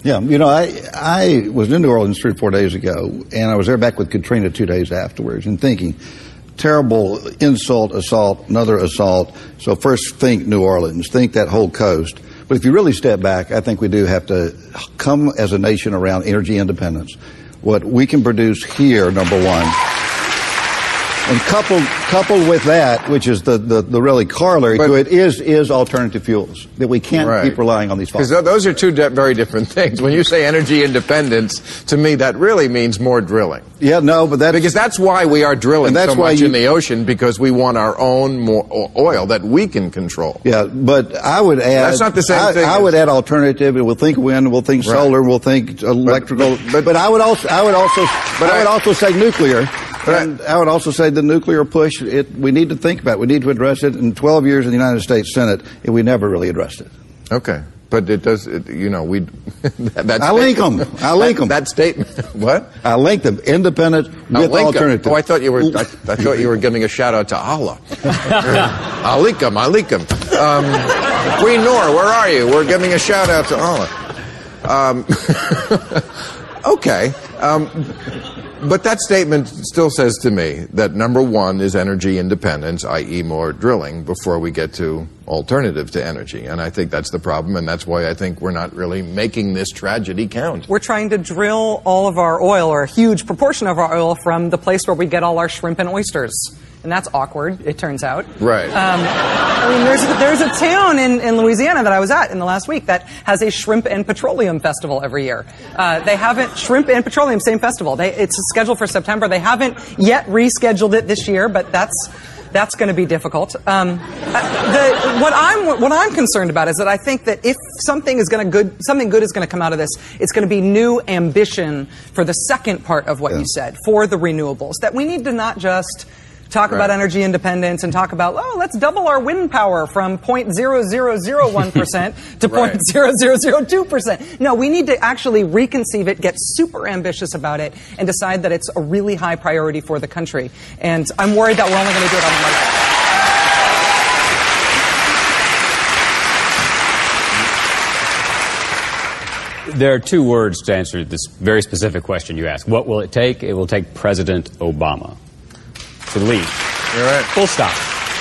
S41: Yeah, you know, I I was in New Orleans three or four days ago, and I was there back with Katrina two days afterwards, and thinking, terrible insult, assault, another assault. So first think New Orleans, think that whole coast. But if you really step back, I think we do have to come as a nation around energy independence. What we can produce here, number one. And coupled, coupled with that, which is the, the, the really corollary to it, is, is alternative fuels. That we can't
S40: Right.
S41: keep relying on these
S40: Because
S41: fossil
S40: those are two di- very different things. When you say energy independence, to me that really means more drilling.
S41: Yeah, no, but that
S40: because that's why we are drilling
S41: that's
S40: so
S41: why
S40: much
S41: you-
S40: in the ocean because we want our own more oil that we can control.
S41: Yeah, but I would add.
S40: That's not the same
S41: I,
S40: thing
S41: I would add alternative. We'll think wind. We'll think
S40: Right.
S41: solar. We'll think electrical.
S40: but-
S41: But, I would also. I would also.
S40: But
S41: I would
S40: I-
S41: also say nuclear. And I would also say the nuclear push. It, we need to think about. it. We need to address it. In 12 years in the United States Senate, we never really addressed it.
S40: Okay, but it does. It, you know, we. that, that
S41: I link them. I link them.
S40: That statement. What?
S41: I link them. Independent
S40: I'll
S41: with
S40: 'em.
S41: alternative.
S40: Oh, I thought you were. I, I thought you were giving a shout out to Allah. I'll link 'em, I'll link 'em. Um, Queen Noor, where are you? We're giving a shout out to Allah. Um, okay. Um, but that statement still says to me that number one is energy independence, i.e., more drilling, before we get to alternative to energy. And I think that's the problem, and that's why I think we're not really making this tragedy count.
S28: We're trying to drill all of our oil, or a huge proportion of our oil, from the place where we get all our shrimp and oysters. And that's awkward, it turns out.
S40: Right.
S28: Um, I mean, there's, there's a town in, in Louisiana that I was at in the last week that has a shrimp and petroleum festival every year. Uh, they haven't, shrimp and petroleum, same festival. They, it's scheduled for September. They haven't yet rescheduled it this year, but that's, that's going to be difficult. Um, uh, the, what I'm what I'm concerned about is that I think that if something is going to good something good is going to come out of this, it's going to be new ambition for the second part of what you said for the renewables. That we need to not just talk about energy independence and talk about oh let's double our wind power from 0.0001% to
S40: Right.
S28: 0.0002%. No, we need to actually reconceive it, get super ambitious about it, and decide that it's a really high priority for the country. And I'm worried that we're only going to do it on the market.
S42: There are two words to answer this very specific question you asked. What will it take? It will take President Obama to lead. Full stop.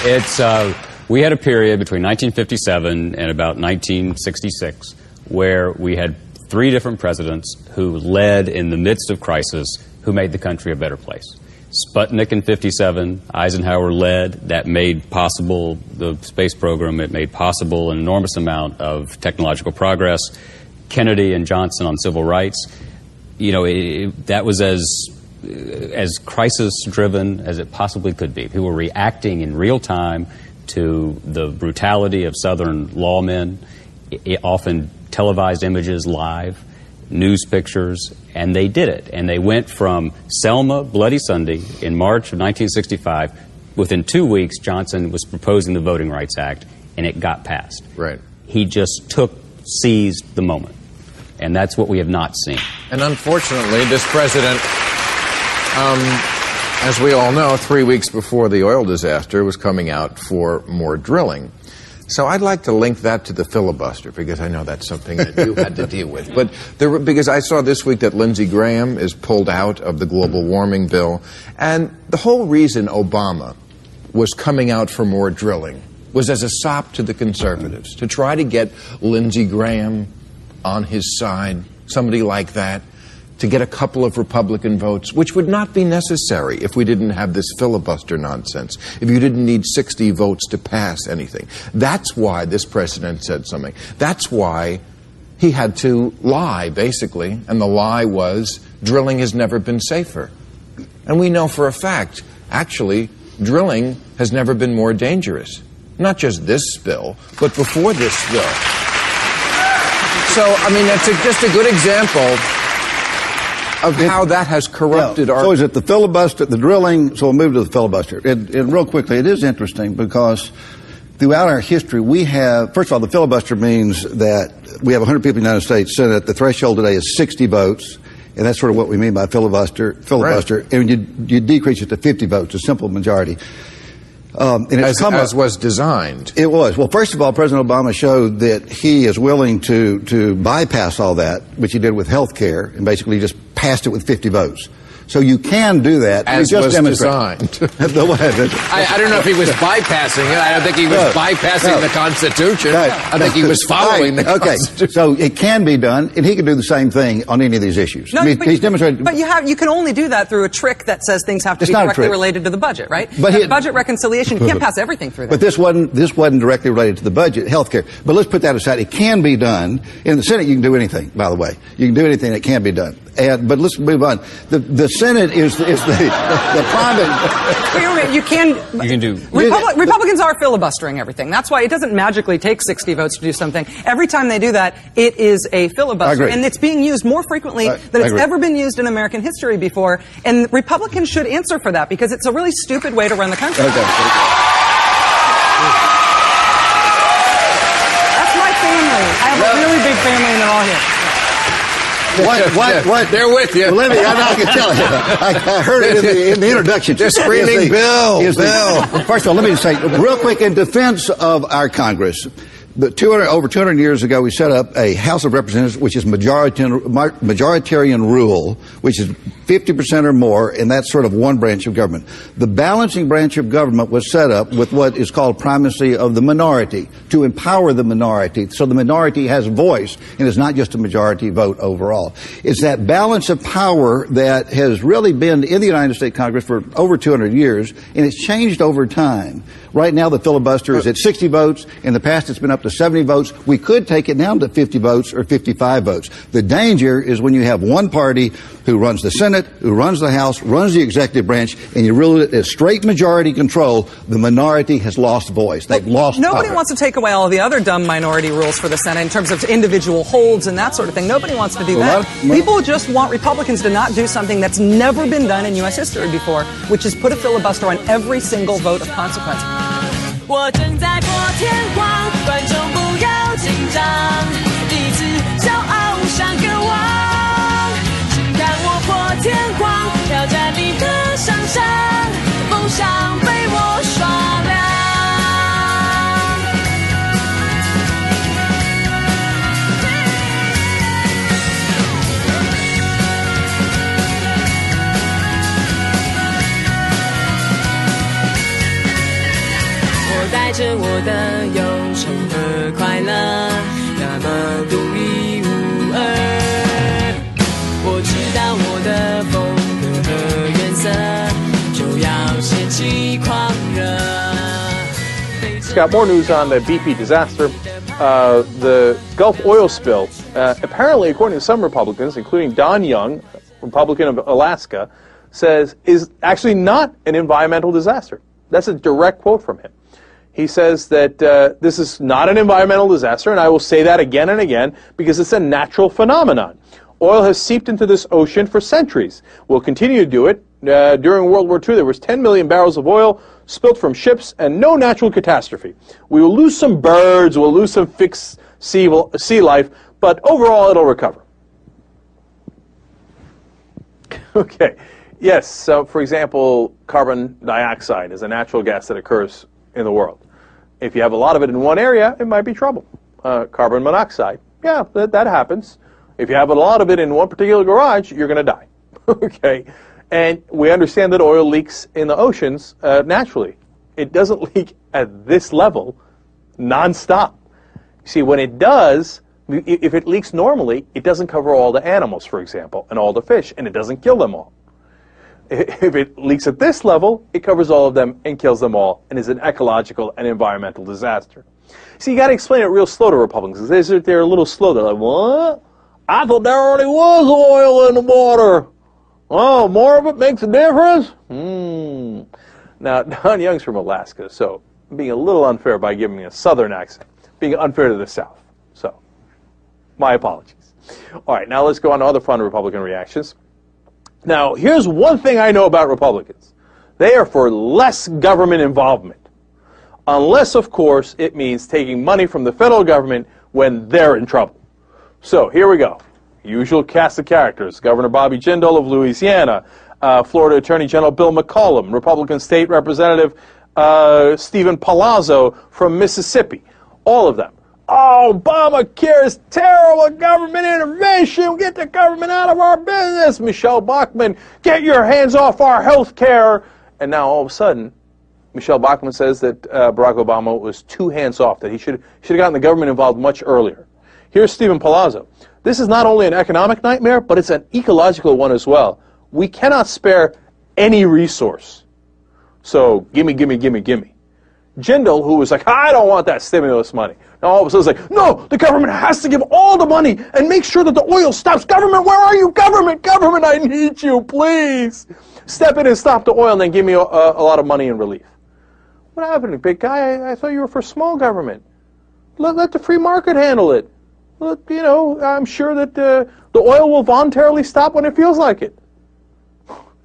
S42: It's uh, we had a period between 1957 and about 1966 where we had three different presidents who led in the midst of crisis, who made the country a better place. Sputnik in 57, Eisenhower led. That made possible the space program. It made possible an enormous amount of technological progress. Kennedy and Johnson on civil rights. You know, it- that was as as crisis driven as it possibly could be. People were reacting in real time to the brutality of Southern lawmen, often televised images live, news pictures, and they did it. And they went from Selma, Bloody Sunday, in March of 1965. Within two weeks, Johnson was proposing the Voting Rights Act, and it got passed.
S40: Right.
S42: He just took, seized the moment. And that's what we have not seen.
S40: And unfortunately, this president, um, as we all know, three weeks before the oil disaster, was coming out for more drilling. So I'd like to link that to the filibuster because I know that's something that you had to deal with. But there, were- because I saw this week that Lindsey Graham is pulled out of the global warming bill, and the whole reason Obama was coming out for more drilling was as a sop to the conservatives to try to get Lindsey Graham on his side, somebody like that, to get a couple of Republican votes, which would not be necessary if we didn't have this filibuster nonsense, if you didn't need 60 votes to pass anything. That's why this president said something. That's why he had to lie, basically, and the lie was drilling has never been safer. And we know for a fact, actually, drilling has never been more dangerous. Not just this spill, but before this spill. So, I mean, that's a, just a good example of how that has corrupted our.
S41: So is it the filibuster, the drilling? So we'll move to the filibuster. And, and real quickly, it is interesting because throughout our history, we have, first of all, the filibuster means that we have 100 people in the United States Senate. The threshold today is 60 votes. And that's sort of what we mean by filibuster. Filibuster, and you you decrease it to 50 votes, a simple majority. Um,
S40: As-
S41: come
S40: as
S41: up-
S40: was designed.
S41: It was. Well, first of all, President Obama showed that he is willing to, to bypass all that, which he did with health care, and basically just passed it with 50 votes. So you can do that.
S40: As
S41: We just
S40: was
S41: demonstrated-
S40: designed.
S41: The way-
S40: I, I don't know if he was bypassing it. I don't think he was
S41: No,
S40: bypassing
S41: no.
S40: the Constitution.
S41: Right.
S40: I think he was following
S41: Right.
S40: the
S41: Okay,
S40: Constitution.
S41: so it can be done, and he can do the same thing on any of these issues.
S28: No,
S41: I mean,
S28: but,
S41: he's demonstrated.
S28: but you have you can only do that through a trick that says things have to
S41: It's
S28: be directly related to the budget, right?
S41: But he-
S28: budget reconciliation, you can't pass everything through that.
S41: But this wasn't this wasn't directly related to the budget, health care. But let's put that aside. It can be done in the Senate. You can do anything, by the way. You can do anything that can be done. And, but let's move on. The the Senate is is the the private.
S28: Wait a minute, you can.
S42: You can do.
S28: Republic, Republicans are filibustering everything. That's why it doesn't magically take 60 votes to do something. Every time they do that, it is a filibuster.
S41: I agree.
S28: And it's being used more frequently
S41: I-
S28: than it's ever been used in American history before. And Republicans should answer for that because it's a really stupid way to run the country. That's my family. I have a really big family and they're all here.
S41: What, what, what?
S40: They're with you.
S41: Let me, I, I can tell you. I, I heard it in the, in the introduction.
S40: They're screaming,
S41: the-
S40: "Bill,
S41: is the-
S40: Bill."
S41: First of all, let me just say, real quick, in defense of our Congress, The 200, over 200 years ago, we set up a House of Representatives, which is majoritarian, majoritarian rule, which is 50% or more, and that's sort of one branch of government. The balancing branch of government was set up with what is called primacy of the minority, to empower the minority, so the minority has voice, and it's not just a majority vote overall. It's that balance of power that has really been in the United States Congress for over 200 years, and it's changed over time. Right now, the filibuster is at 60 votes. In the past, it's been up to 70 votes. We could take it down to 50 votes or 55 votes. The danger is when you have one party who runs the Senate, who runs the House, runs the executive branch, and you rule it as straight majority control, the minority has lost voice. They've lost
S28: Nobody
S41: power.
S28: wants to take away all the other dumb minority rules for the Senate in terms of individual holds and that sort of thing. Nobody wants to do
S41: A
S28: that.
S41: lot of-
S28: People just want Republicans to not do something that's never been done in U.S. history before, which is put a filibuster on every single vote of consequence.
S7: 我正在破天荒，观众 的忧愁和快乐，那么独一无二。我知道我的风格和颜色，就要掀起狂热。
S11: Got more news on the BP disaster. Uh, the Gulf oil spill, uh, apparently, according to some Republicans, including Don Young, Republican of Alaska, says is actually not an environmental disaster. That's a direct quote from him. He says that uh, this is not an environmental disaster, and I will say that again and again because it's a natural phenomenon. Oil has seeped into this ocean for centuries. We'll continue to do it. Uh, during World War II, there was 10 million barrels of oil spilt from ships and no natural catastrophe. We will lose some birds, we'll lose some fixed sea, sea life, but overall it'll recover. Okay. Yes. So, for example, carbon dioxide is a natural gas that occurs in the world. If you have a lot of it in one area, it might be trouble. Uh, carbon monoxide. Yeah, that, that happens. If you have a lot of it in one particular garage, you're going to die. okay. And we understand that oil leaks in the oceans uh, naturally. It doesn't leak at this level nonstop. See, when it does, if it leaks normally, it doesn't cover all the animals, for example, and all the fish, and it doesn't kill them all. If it leaks at this level, it covers all of them and kills them all, and is an ecological and environmental disaster. So you got to explain it real slow to Republicans. They sit there a little slow. They're like, "What? I thought there already was oil in the water. Oh, more of it makes a difference." Hmm. Now, Don Young's from Alaska, so being a little unfair by giving me a Southern accent, being unfair to the South. So, my apologies. All right, now let's go on to other fun Republican reactions. Now, here's one thing I know about Republicans they are for less government involvement. Unless, of course, it means taking money from the federal government when they're in trouble. So, here we go. Usual cast of characters Governor Bobby Jindal of Louisiana, uh, Florida Attorney General Bill McCollum, Republican State Representative uh, Steven Palazzo from Mississippi. All of them. Oh, Obamacare is terrible government intervention. Get the government out of our business. Michele Bachmann, get your hands off our health care. And now all of a sudden, Michele Bachmann says that uh, Barack Obama was too hands off, that he should, should have gotten the government involved much earlier. Here's Steven Palazzo. This is not only an economic nightmare, but it's an ecological one as well. We cannot spare any resource. So, gimme, gimme, gimme, gimme. Jindal, who was like, I don't want that stimulus money. Now all of a sudden it's like, no, the government has to give all the money and make sure that the oil stops. Government, where are you? Government, government, I need you, please. Step in and stop the oil and then give me a, a, lot of money in relief. What happened, big guy? I, I thought you were for small government. Let, let the free market handle it. Let, you know, I'm sure that uh, the oil will voluntarily stop when it feels like it.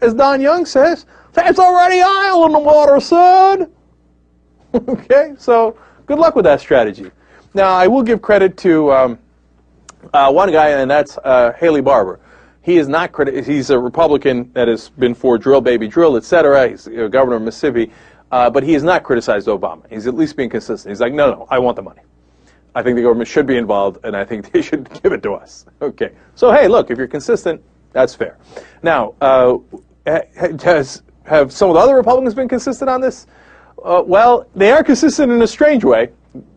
S11: As Don Young says, there's already oil in the water, son. okay, so good luck with that strategy. Now, I will give credit to um, uh, one guy, and that's uh, Haley Barbour. He is not criti- He's a Republican that has been for drill, baby, drill, etc. He's uh, governor of Mississippi, uh, but he has not criticized Obama. He's at least being consistent. He's like, no, no, I want the money. I think the government should be involved, and I think they should give it to us. Okay. So hey, look, if you're consistent, that's fair. Now, uh, has have some of the other Republicans been consistent on this? Uh, well, they are consistent in a strange way.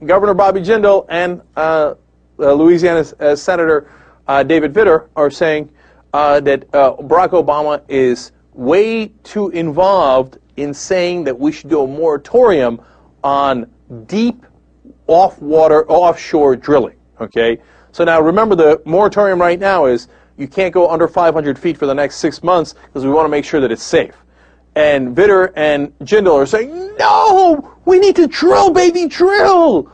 S11: Governor Bobby Jindal and uh, uh Louisiana uh, Senator uh, David Vitter are saying that Barack Obama is way too involved in saying that we should do a moratorium on deep off-water, offshore drilling. Okay. So now remember, the moratorium right now is you can't go under 500 feet for the next six months because we want to make sure that it's safe. And Vitter and Jindal are saying, no, we need to drill, baby, drill.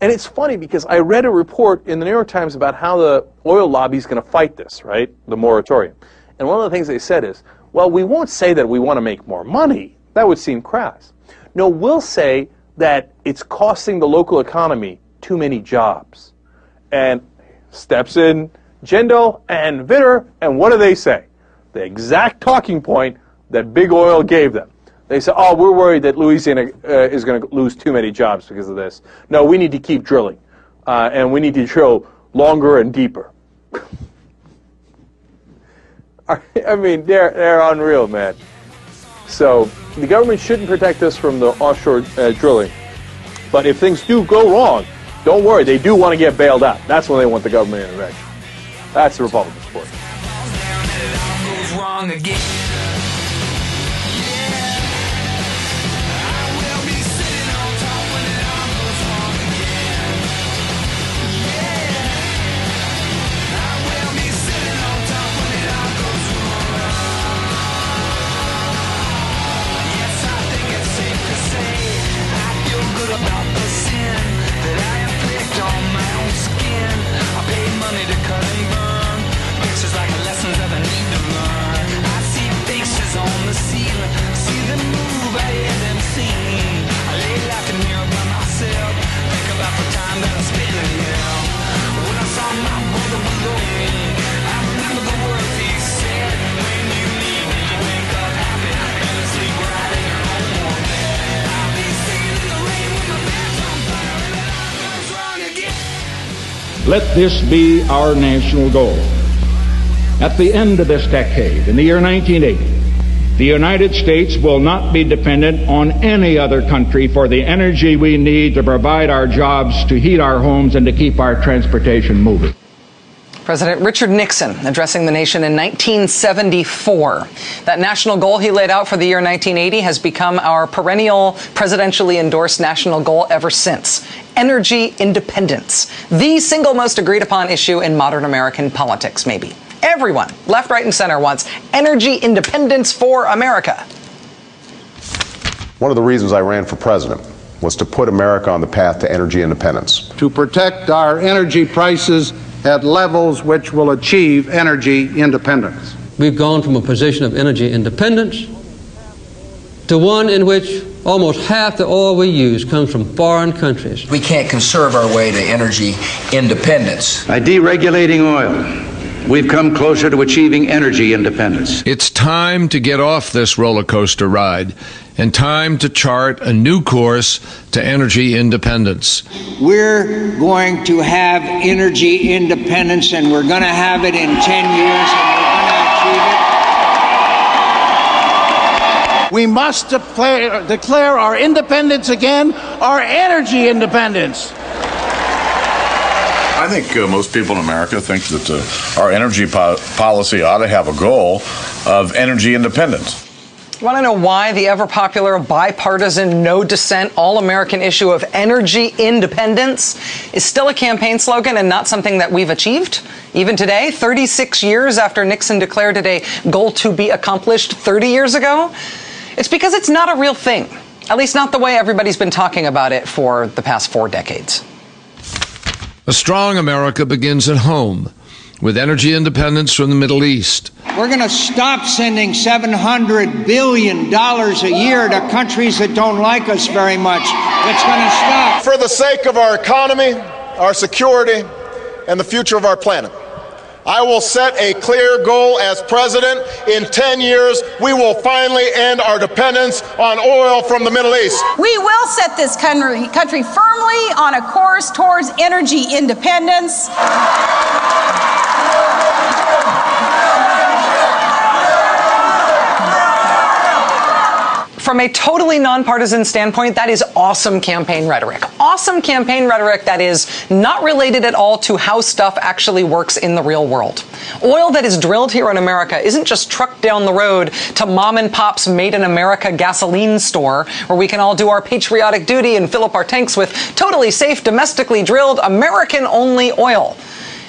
S11: And it's funny because I read a report in the New York Times about how the oil lobby is going to fight this, right? The moratorium. And one of the things they said is, well, we won't say that we want to make more money. That would seem crass. No, we'll say that it's costing the local economy too many jobs. And steps in Jindal and Vitter, and what do they say? The exact talking point that Big Oil gave them. They said, oh, we're worried that Louisiana uh, is going to lose too many jobs because of this. No, we need to keep drilling, uh, and we need to drill longer and deeper. I mean, they're, they're unreal, man. So the government shouldn't protect us from the offshore uh, drilling. But if things do go wrong, don't worry, they do want to get bailed out. That's when they want the government intervention. That's the Republican support.
S43: Let this be our national goal. At the end of this decade, in the year 1980, the United States will not be dependent on any other country for the energy we need to provide our jobs, to heat our homes, and to keep our transportation moving.
S28: President Richard Nixon addressing the nation in 1974. That national goal he laid out for the year 1980 has become our perennial presidentially endorsed national goal ever since. Energy independence. The single most agreed upon issue in modern American politics, maybe. Everyone, left, right, and center, wants energy independence for America.
S3: One of the reasons I ran for president was to put America on the path to energy independence.
S44: To protect our energy prices at levels which will achieve energy independence.
S45: We've gone from a position of energy independence to one in which almost half the oil we use comes from foreign countries.
S46: We can't conserve our way to energy independence.
S44: By deregulating oil, we've come closer to achieving energy independence.
S47: It's time to get off this roller coaster ride and time to chart a new course to energy independence.
S48: We're going to have energy independence, and we're going to have it in 10 years, and we're going to achieve it.
S44: We must declare, declare our independence again, our energy independence.
S49: I think uh, most people in America think that uh, our energy po- policy ought to have a goal of energy independence.
S28: Want to know why the ever popular bipartisan, no dissent, all American issue of energy independence is still a campaign slogan and not something that we've achieved? Even today, 36 years after Nixon declared it a goal to be accomplished 30 years ago? It's because it's not a real thing. At least not the way everybody's been talking about it for the past four decades.
S47: A strong America begins at home with energy independence from the Middle East.
S48: We're going to stop sending $700 billion a year to countries that don't like us very much. It's going to stop.
S50: For the sake of our economy, our security, and the future of our planet,
S51: I will set a clear goal as president. In 10 years, we will finally end our dependence on oil from the Middle East.
S52: We will set this country, country firmly on a course towards energy independence.
S28: From a totally nonpartisan standpoint, that is awesome campaign rhetoric. Awesome campaign rhetoric that is not related at all to how stuff actually works in the real world. Oil that is drilled here in America isn't just trucked down the road to mom and pop's made in America gasoline store where we can all do our patriotic duty and fill up our tanks with totally safe, domestically drilled, American only oil.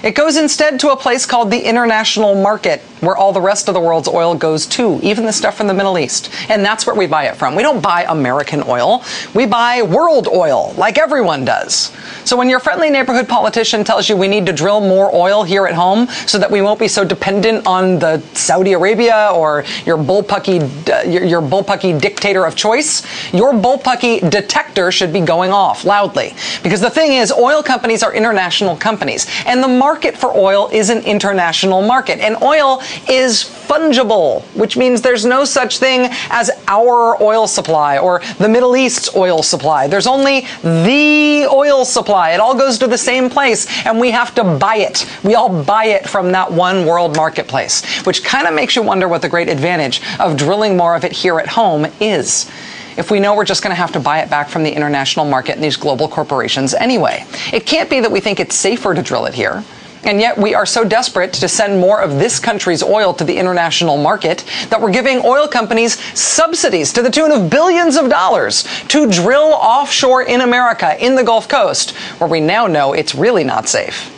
S28: It goes instead to a place called the international market, where all the rest of the world's oil goes to, even the stuff from the Middle East. And that's where we buy it from. We don't buy American oil, we buy world oil, like everyone does. So when your friendly neighborhood politician tells you we need to drill more oil here at home so that we won't be so dependent on the Saudi Arabia or your bullpucky, uh, your, your bullpucky dictator of choice, your bullpucky detector should be going off loudly. Because the thing is, oil companies are international companies, and the market for oil is an international market. And oil is fungible, which means there's no such thing as our oil supply or the Middle East's oil supply. There's only the oil supply. It all goes to the same place, and we have to buy it. We all buy it from that one world marketplace, which kind of makes you wonder what the great advantage of drilling more of it here at home is if we know we're just going to have to buy it back from the international market and these global corporations anyway. It can't be that we think it's safer to drill it here. And yet we are so desperate to send more of this country's oil to the international market that we're giving oil companies subsidies to the tune of billions of dollars to drill offshore in America, in the Gulf Coast, where we now know it's really not safe.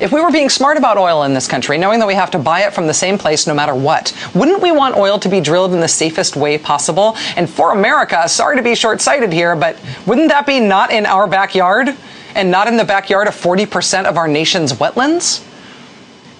S28: If we were being smart about oil in this country, knowing that we have to buy it from the same place no matter what, wouldn't we want oil to be drilled in the safest way possible? And for America, sorry to be short sighted here, but wouldn't that be not in our backyard? And not in the backyard of 40% of our nation's wetlands?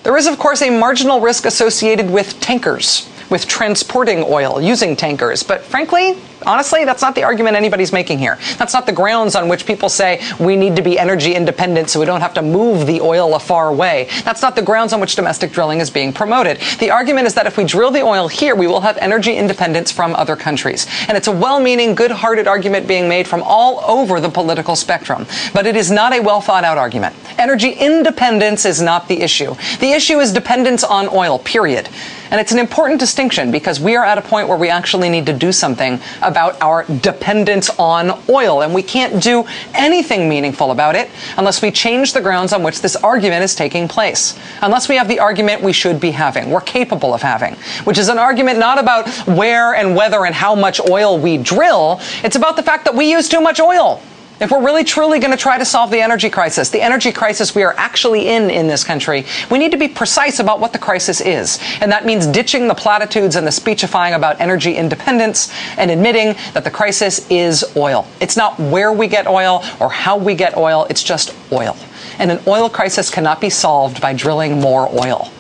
S28: There is, of course, a marginal risk associated with tankers, with transporting oil using tankers, but frankly, honestly, that's not the argument anybody's making here. That's not the grounds on which people say we need to be energy independent so we don't have to move the oil a far away. That's not the grounds on which domestic drilling is being promoted. The argument is that if we drill the oil here, we will have energy independence from other countries. And it's a well meaning, good hearted argument being made from all over the political spectrum. But it is not a well thought out argument. Energy independence is not the issue. The issue is dependence on oil, period. And it's an important distinction because we are at a point where we actually need to do something about our dependence on oil. And we can't do anything meaningful about it unless we change the grounds on which this argument is taking place. Unless we have the argument we should be having, we're capable of having, which is an argument not about where and whether and how much oil we drill. It's about the fact that we use too much oil. If we're really truly going to try to solve the energy crisis, the energy crisis we are actually in in this country, we need to be precise about what the crisis is. And that means ditching the platitudes and the speechifying about energy independence and admitting that the crisis is oil. It's not where we get oil or how we get oil, it's just oil. And an oil crisis cannot be solved by drilling more oil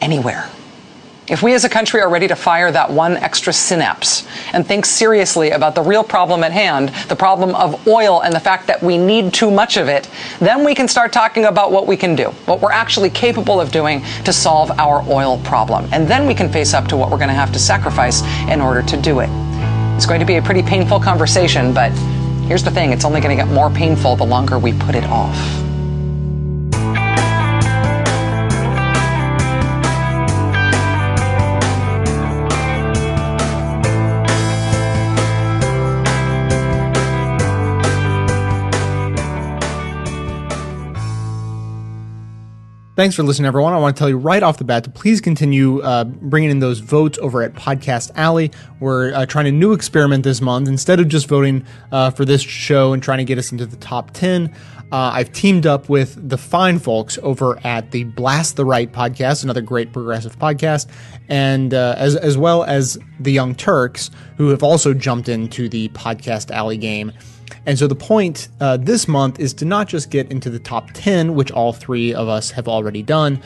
S28: anywhere. If we as a country are ready to fire that one extra synapse and think seriously about the real problem at hand, the problem of oil and the fact that we need too much of it, then we can start talking about what we can do, what we're actually capable of doing to solve our oil problem. And then we can face up to what we're going to have to sacrifice in order to do it. It's going to be a pretty painful conversation, but here's the thing it's only going to get more painful the longer we put it off.
S13: Thanks for listening, everyone. I want to tell you right off the bat to please continue uh, bringing in those votes over at Podcast Alley. We're uh, trying a new experiment this month. Instead of just voting uh, for this show and trying to get us into the top 10, uh, I've teamed up with the fine folks over at the Blast the Right podcast, another great progressive podcast, and uh, as, as well as the Young Turks, who have also jumped into the Podcast Alley game. And so the point uh, this month is to not just get into the top 10, which all three of us have already done,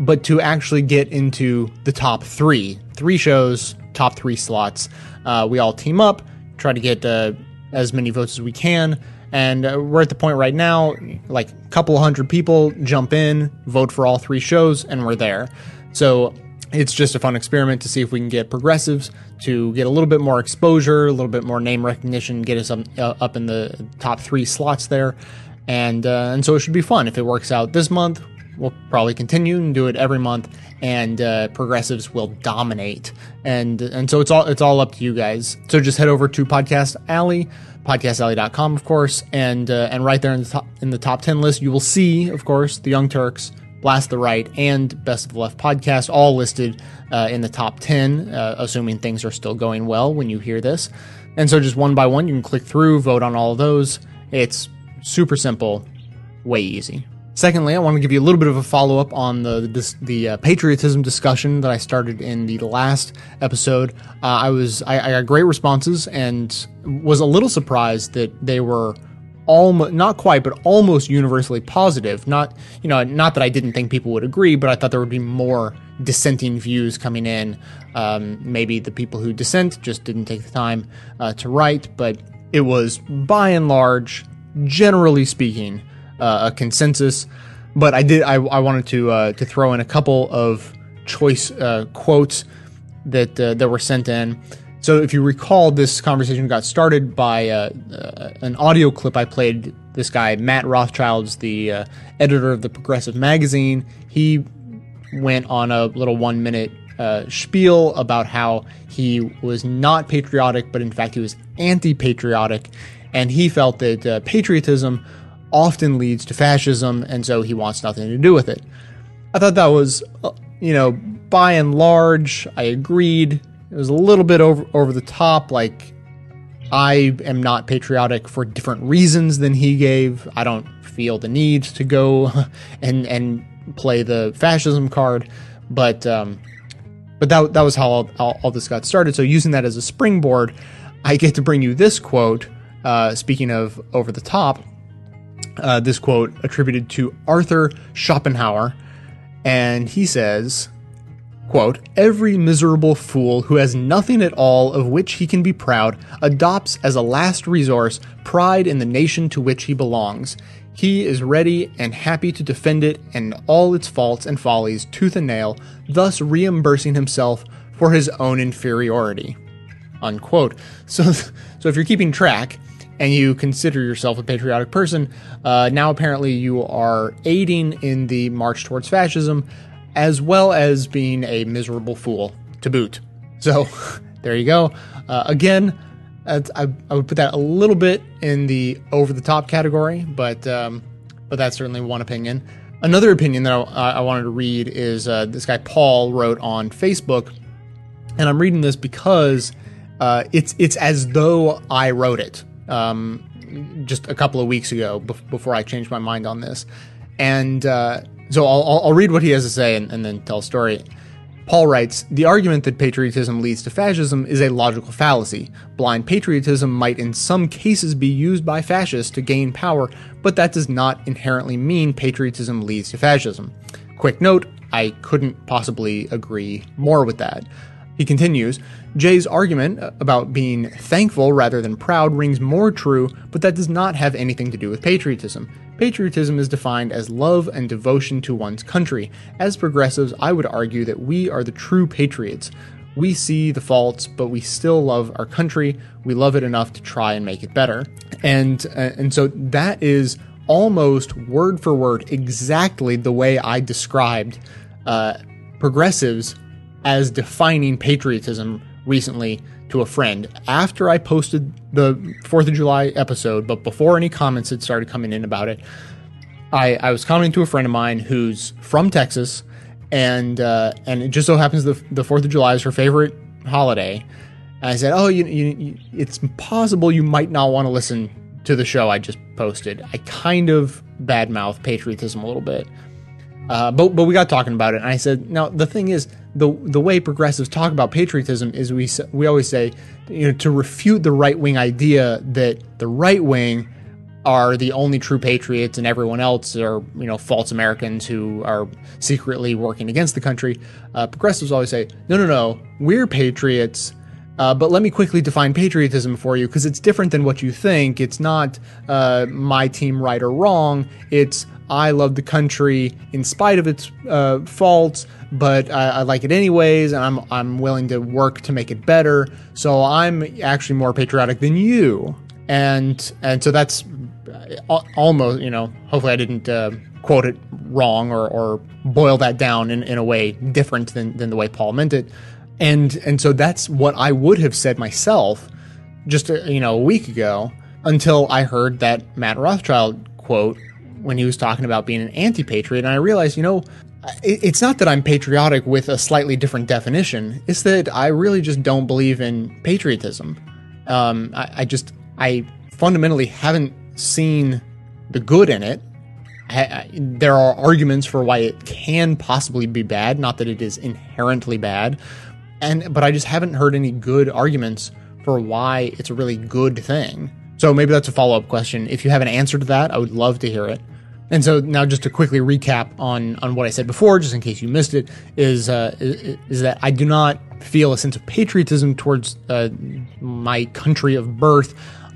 S13: but to actually get into the top three. Three shows, top three slots. Uh, we all team up, try to get uh, as many votes as we can, And uh, we're at the point right now, like a couple hundred people jump in, vote for all three shows, and we're there. So it's just a fun experiment to see if we can get progressives to get a little bit more exposure, a little bit more name recognition, get us up, uh, up in the top three slots there. And, uh, and so it should be fun. If it works out this month, we'll probably continue and do it every month and uh, progressives will dominate and and so it's all it's all up to you guys so just head over to podcast alley podcastalley.com of course and uh, and right there in the top in the top 10 list you will see of course the young turks blast the right and best of the left podcast all listed uh, in the top 10 uh, assuming things are still going well when you hear this. And so just one by one you can click through vote on all of those. It's super simple way easy. Secondly, I want to give you a little bit of a follow up on the the, the uh, patriotism discussion that I started in the last episode. Uh, I was I, I, got great responses and was a little surprised that they were almost not quite but almost universally positive. Not you know not that I didn't think people would agree, but I thought there would be more dissenting views coming in. Um, maybe the people who dissent just didn't take the time uh, to write, but it was by and large, generally speaking uh, a consensus. But I did I, I wanted to uh, to throw in a couple of choice uh, quotes that uh, that were sent in. So if you recall, this conversation got started by uh, uh, an audio clip I played. This guy Matt Rothschild's the editor of the Progressive magazine. He went on a little one minute uh, spiel about how he was not patriotic, but in fact he was anti patriotic. And he felt that uh, patriotism often leads to fascism, and so he wants nothing to do with it. I thought that was, uh, you know, by and large, I agreed. It was a little bit over over the top. Like, I am not patriotic for different reasons than he gave. I don't feel the need to go and and play the fascism card, but um, but that that was how all, all, all this got started. So using that as a springboard, I get to bring you this quote. Uh, speaking of over the top, uh, this quote attributed to Arthur Schopenhauer, and he says, quote, Every miserable fool who has nothing at all of which he can be proud adopts as a last resource pride in the nation to which he belongs. He is ready and happy to defend it and all its faults and follies tooth and nail, thus reimbursing himself for his own inferiority. Unquote. So, so if you're keeping track, and you consider yourself a patriotic person, uh, now apparently you are aiding in the march towards fascism, as well as being a miserable fool to boot. So there you go. Uh, again, I, I, would put that a little bit in the over the top category, but um, but that's certainly one opinion. Another opinion that I, I wanted to read is uh, this guy Paul wrote on Facebook, and I'm reading this because uh, it's it's as though I wrote it um, just a couple of weeks ago before I changed my mind on this. And uh, so I'll, I'll, read what he has to say and, and then tell a story. Paul writes The argument that patriotism leads to fascism is a logical fallacy. Blind patriotism might in some cases be used by fascists to gain power, but that does not inherently mean patriotism leads to fascism. Quick note I couldn't possibly agree more with that. He continues Jay's argument about being thankful rather than proud rings more true, but that does not have anything to do with patriotism. Patriotism is defined as love and devotion to one's country. As progressives, I would argue that we are the true patriots. We see the faults, but we still love our country. We love it enough to try and make it better. And uh, and so that is almost word for word exactly the way I described uh, progressives as defining patriotism recently to a friend after I posted the 4th of July episode, but before any comments had started coming in about it. I, I was commenting to a friend of mine who's from Texas, and uh, and it just so happens the the Fourth of July is her favorite holiday. And I said, "Oh, you, you, you, it's possible you might not want to listen to the show I just posted." I kind of badmouth patriotism a little bit, uh, but but we got talking about it, and I said, "Now the thing is, the the way progressives talk about patriotism is we we always say you know to refute the right wing idea that the right wing are the only true patriots and everyone else are you know false Americans who are secretly working against the country. Uh, progressives always say no no no we're patriots. Uh, but let me quickly define patriotism for you because it's different than what you think. It's not uh, my team right or wrong. It's I love the country in spite of its uh, faults, but I, I, like it anyways, and I'm I'm willing to work to make it better. So I'm actually more patriotic than you, and and so that's uh, almost you know. Hopefully, I didn't uh, quote it wrong or, or boil that down in, in a way different than, than the way Paul meant it. And and so that's what I would have said myself just a, uh, you know a week ago until I heard that Matt Rothschild quote when he was talking about being an anti-patriot, and I realized, you know, it's not that I'm patriotic with a slightly different definition. It's that I really just don't believe in patriotism. Um, I, I, just I fundamentally haven't seen the good in it. I, I, there are arguments for why it can possibly be bad, not that it is inherently bad, and but I just haven't heard any good arguments for why it's a really good thing. So maybe that's a follow up question. If you have an answer to that, I would love to hear it. And so now, just to quickly recap on on what I said before, just in case you missed it, is uh, is, is that I do not feel a sense of patriotism towards uh, my country of birth.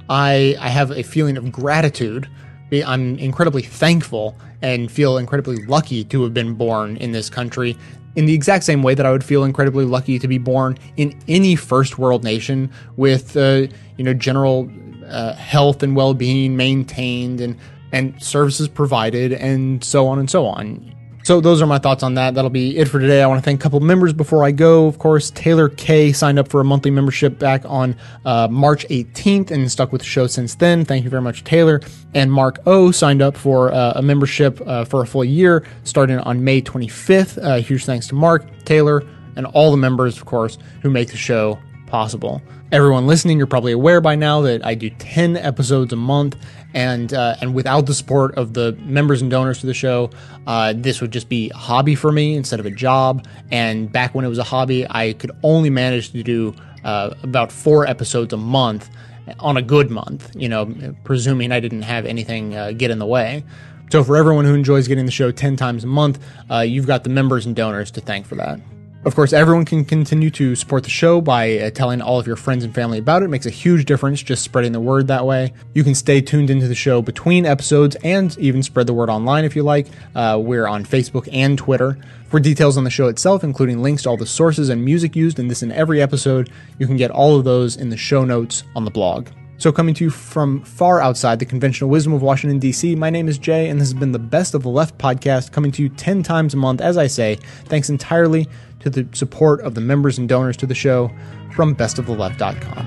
S13: I I have a feeling of gratitude. I'm incredibly thankful and feel incredibly lucky to have been born in this country in the exact same way that I would feel incredibly lucky to be born in any first world nation with uh, you know general uh, health and well-being maintained and and services provided, and so on and so on. So those are my thoughts on that. That'll be it for today. I want to thank a couple members before I go. Of course, Taylor K signed up for a monthly membership back on uh, March 18th and stuck with the show since then. Thank you very much, Taylor. And Mark O signed up for uh, a membership uh, for a full year starting on May 25th. Uh, huge thanks to Mark, Taylor, and all the members, of course, who make the show possible. Everyone listening, you're probably aware by now that I do 10 episodes a month, and uh, and without the support of the members and donors to the show, uh, this would just be a hobby for me instead of a job. And back when it was a hobby, I could only manage to do uh, about four episodes a month on a good month. You know, presuming I didn't have anything uh, get in the way. So for everyone who enjoys getting the show 10 times a month, uh, you've got the members and donors to thank for that. Of course, everyone can continue to support the show by uh, telling all of your friends and family about it. it. Makes a huge difference just spreading the word that way. You can stay tuned into the show between episodes and even spread the word online if you like. Uh, we're on Facebook and Twitter. For details on the show itself, including links to all the sources and music used in this and every episode, you can get all of those in the show notes on the blog. So, coming to you from far outside the conventional wisdom of Washington, D.C., my name is Jay, and this has been the Best of the Left podcast, coming to you 10 times a month, as I say, thanks entirely to the support of the members and donors to the show from bestoftheleft.com.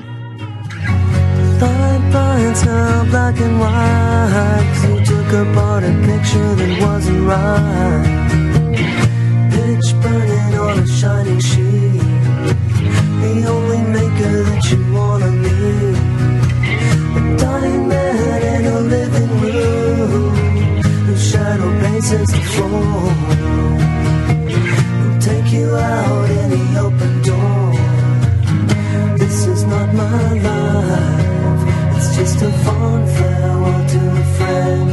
S13: black and white, took apart a picture that wasn't right. Pitch burning on a sheet, the only maker that you wanna meet. A dying man in a living room, shadow the floor you out the open door. This is not my life, it's just a fond farewell to a friend.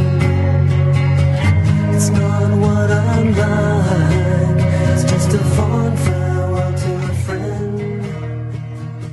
S13: It's not what I'm like, it's just a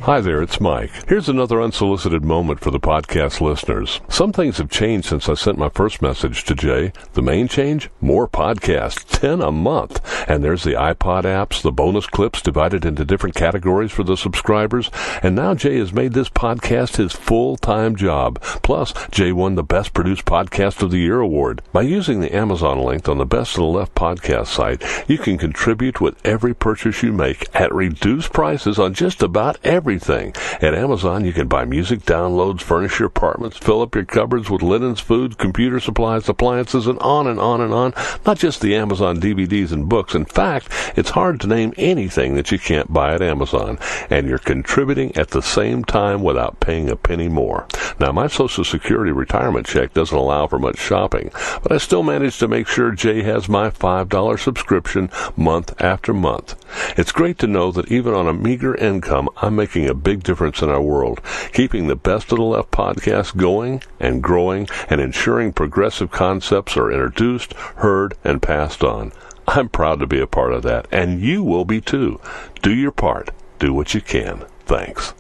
S53: Hi there, it's Mike. Here's another unsolicited moment for the podcast listeners. Some things have changed since I sent my first message to Jay. The main change? More podcasts, 10 a month. And there's the iPod apps, the bonus clips divided into different categories for the subscribers. And now Jay has made this podcast his full-time job. Plus, Jay won the Best Produced Podcast of the Year award. By using the Amazon link on the Best of the Left podcast site, you can contribute with every purchase you make at reduced prices on just about every everything. At Amazon, you can buy music downloads, furnish your apartments, fill up your cupboards with linens, food, computer supplies, appliances, and on and on and on. Not just the Amazon DVDs and books. In fact, it's hard to name anything that you can't buy at Amazon. And you're contributing at the same time without paying a penny more. Now, my Social Security retirement check doesn't allow for much shopping, but I still manage to make sure Jay has my $5 subscription month after month. It's great to know that even on a meager income, I'm making a big difference in our world, keeping the Best of the Left podcast going and growing and ensuring progressive concepts are introduced, heard, and passed on. I'm proud to be a part of that, and you will be too. Do your part. Do what you can. Thanks.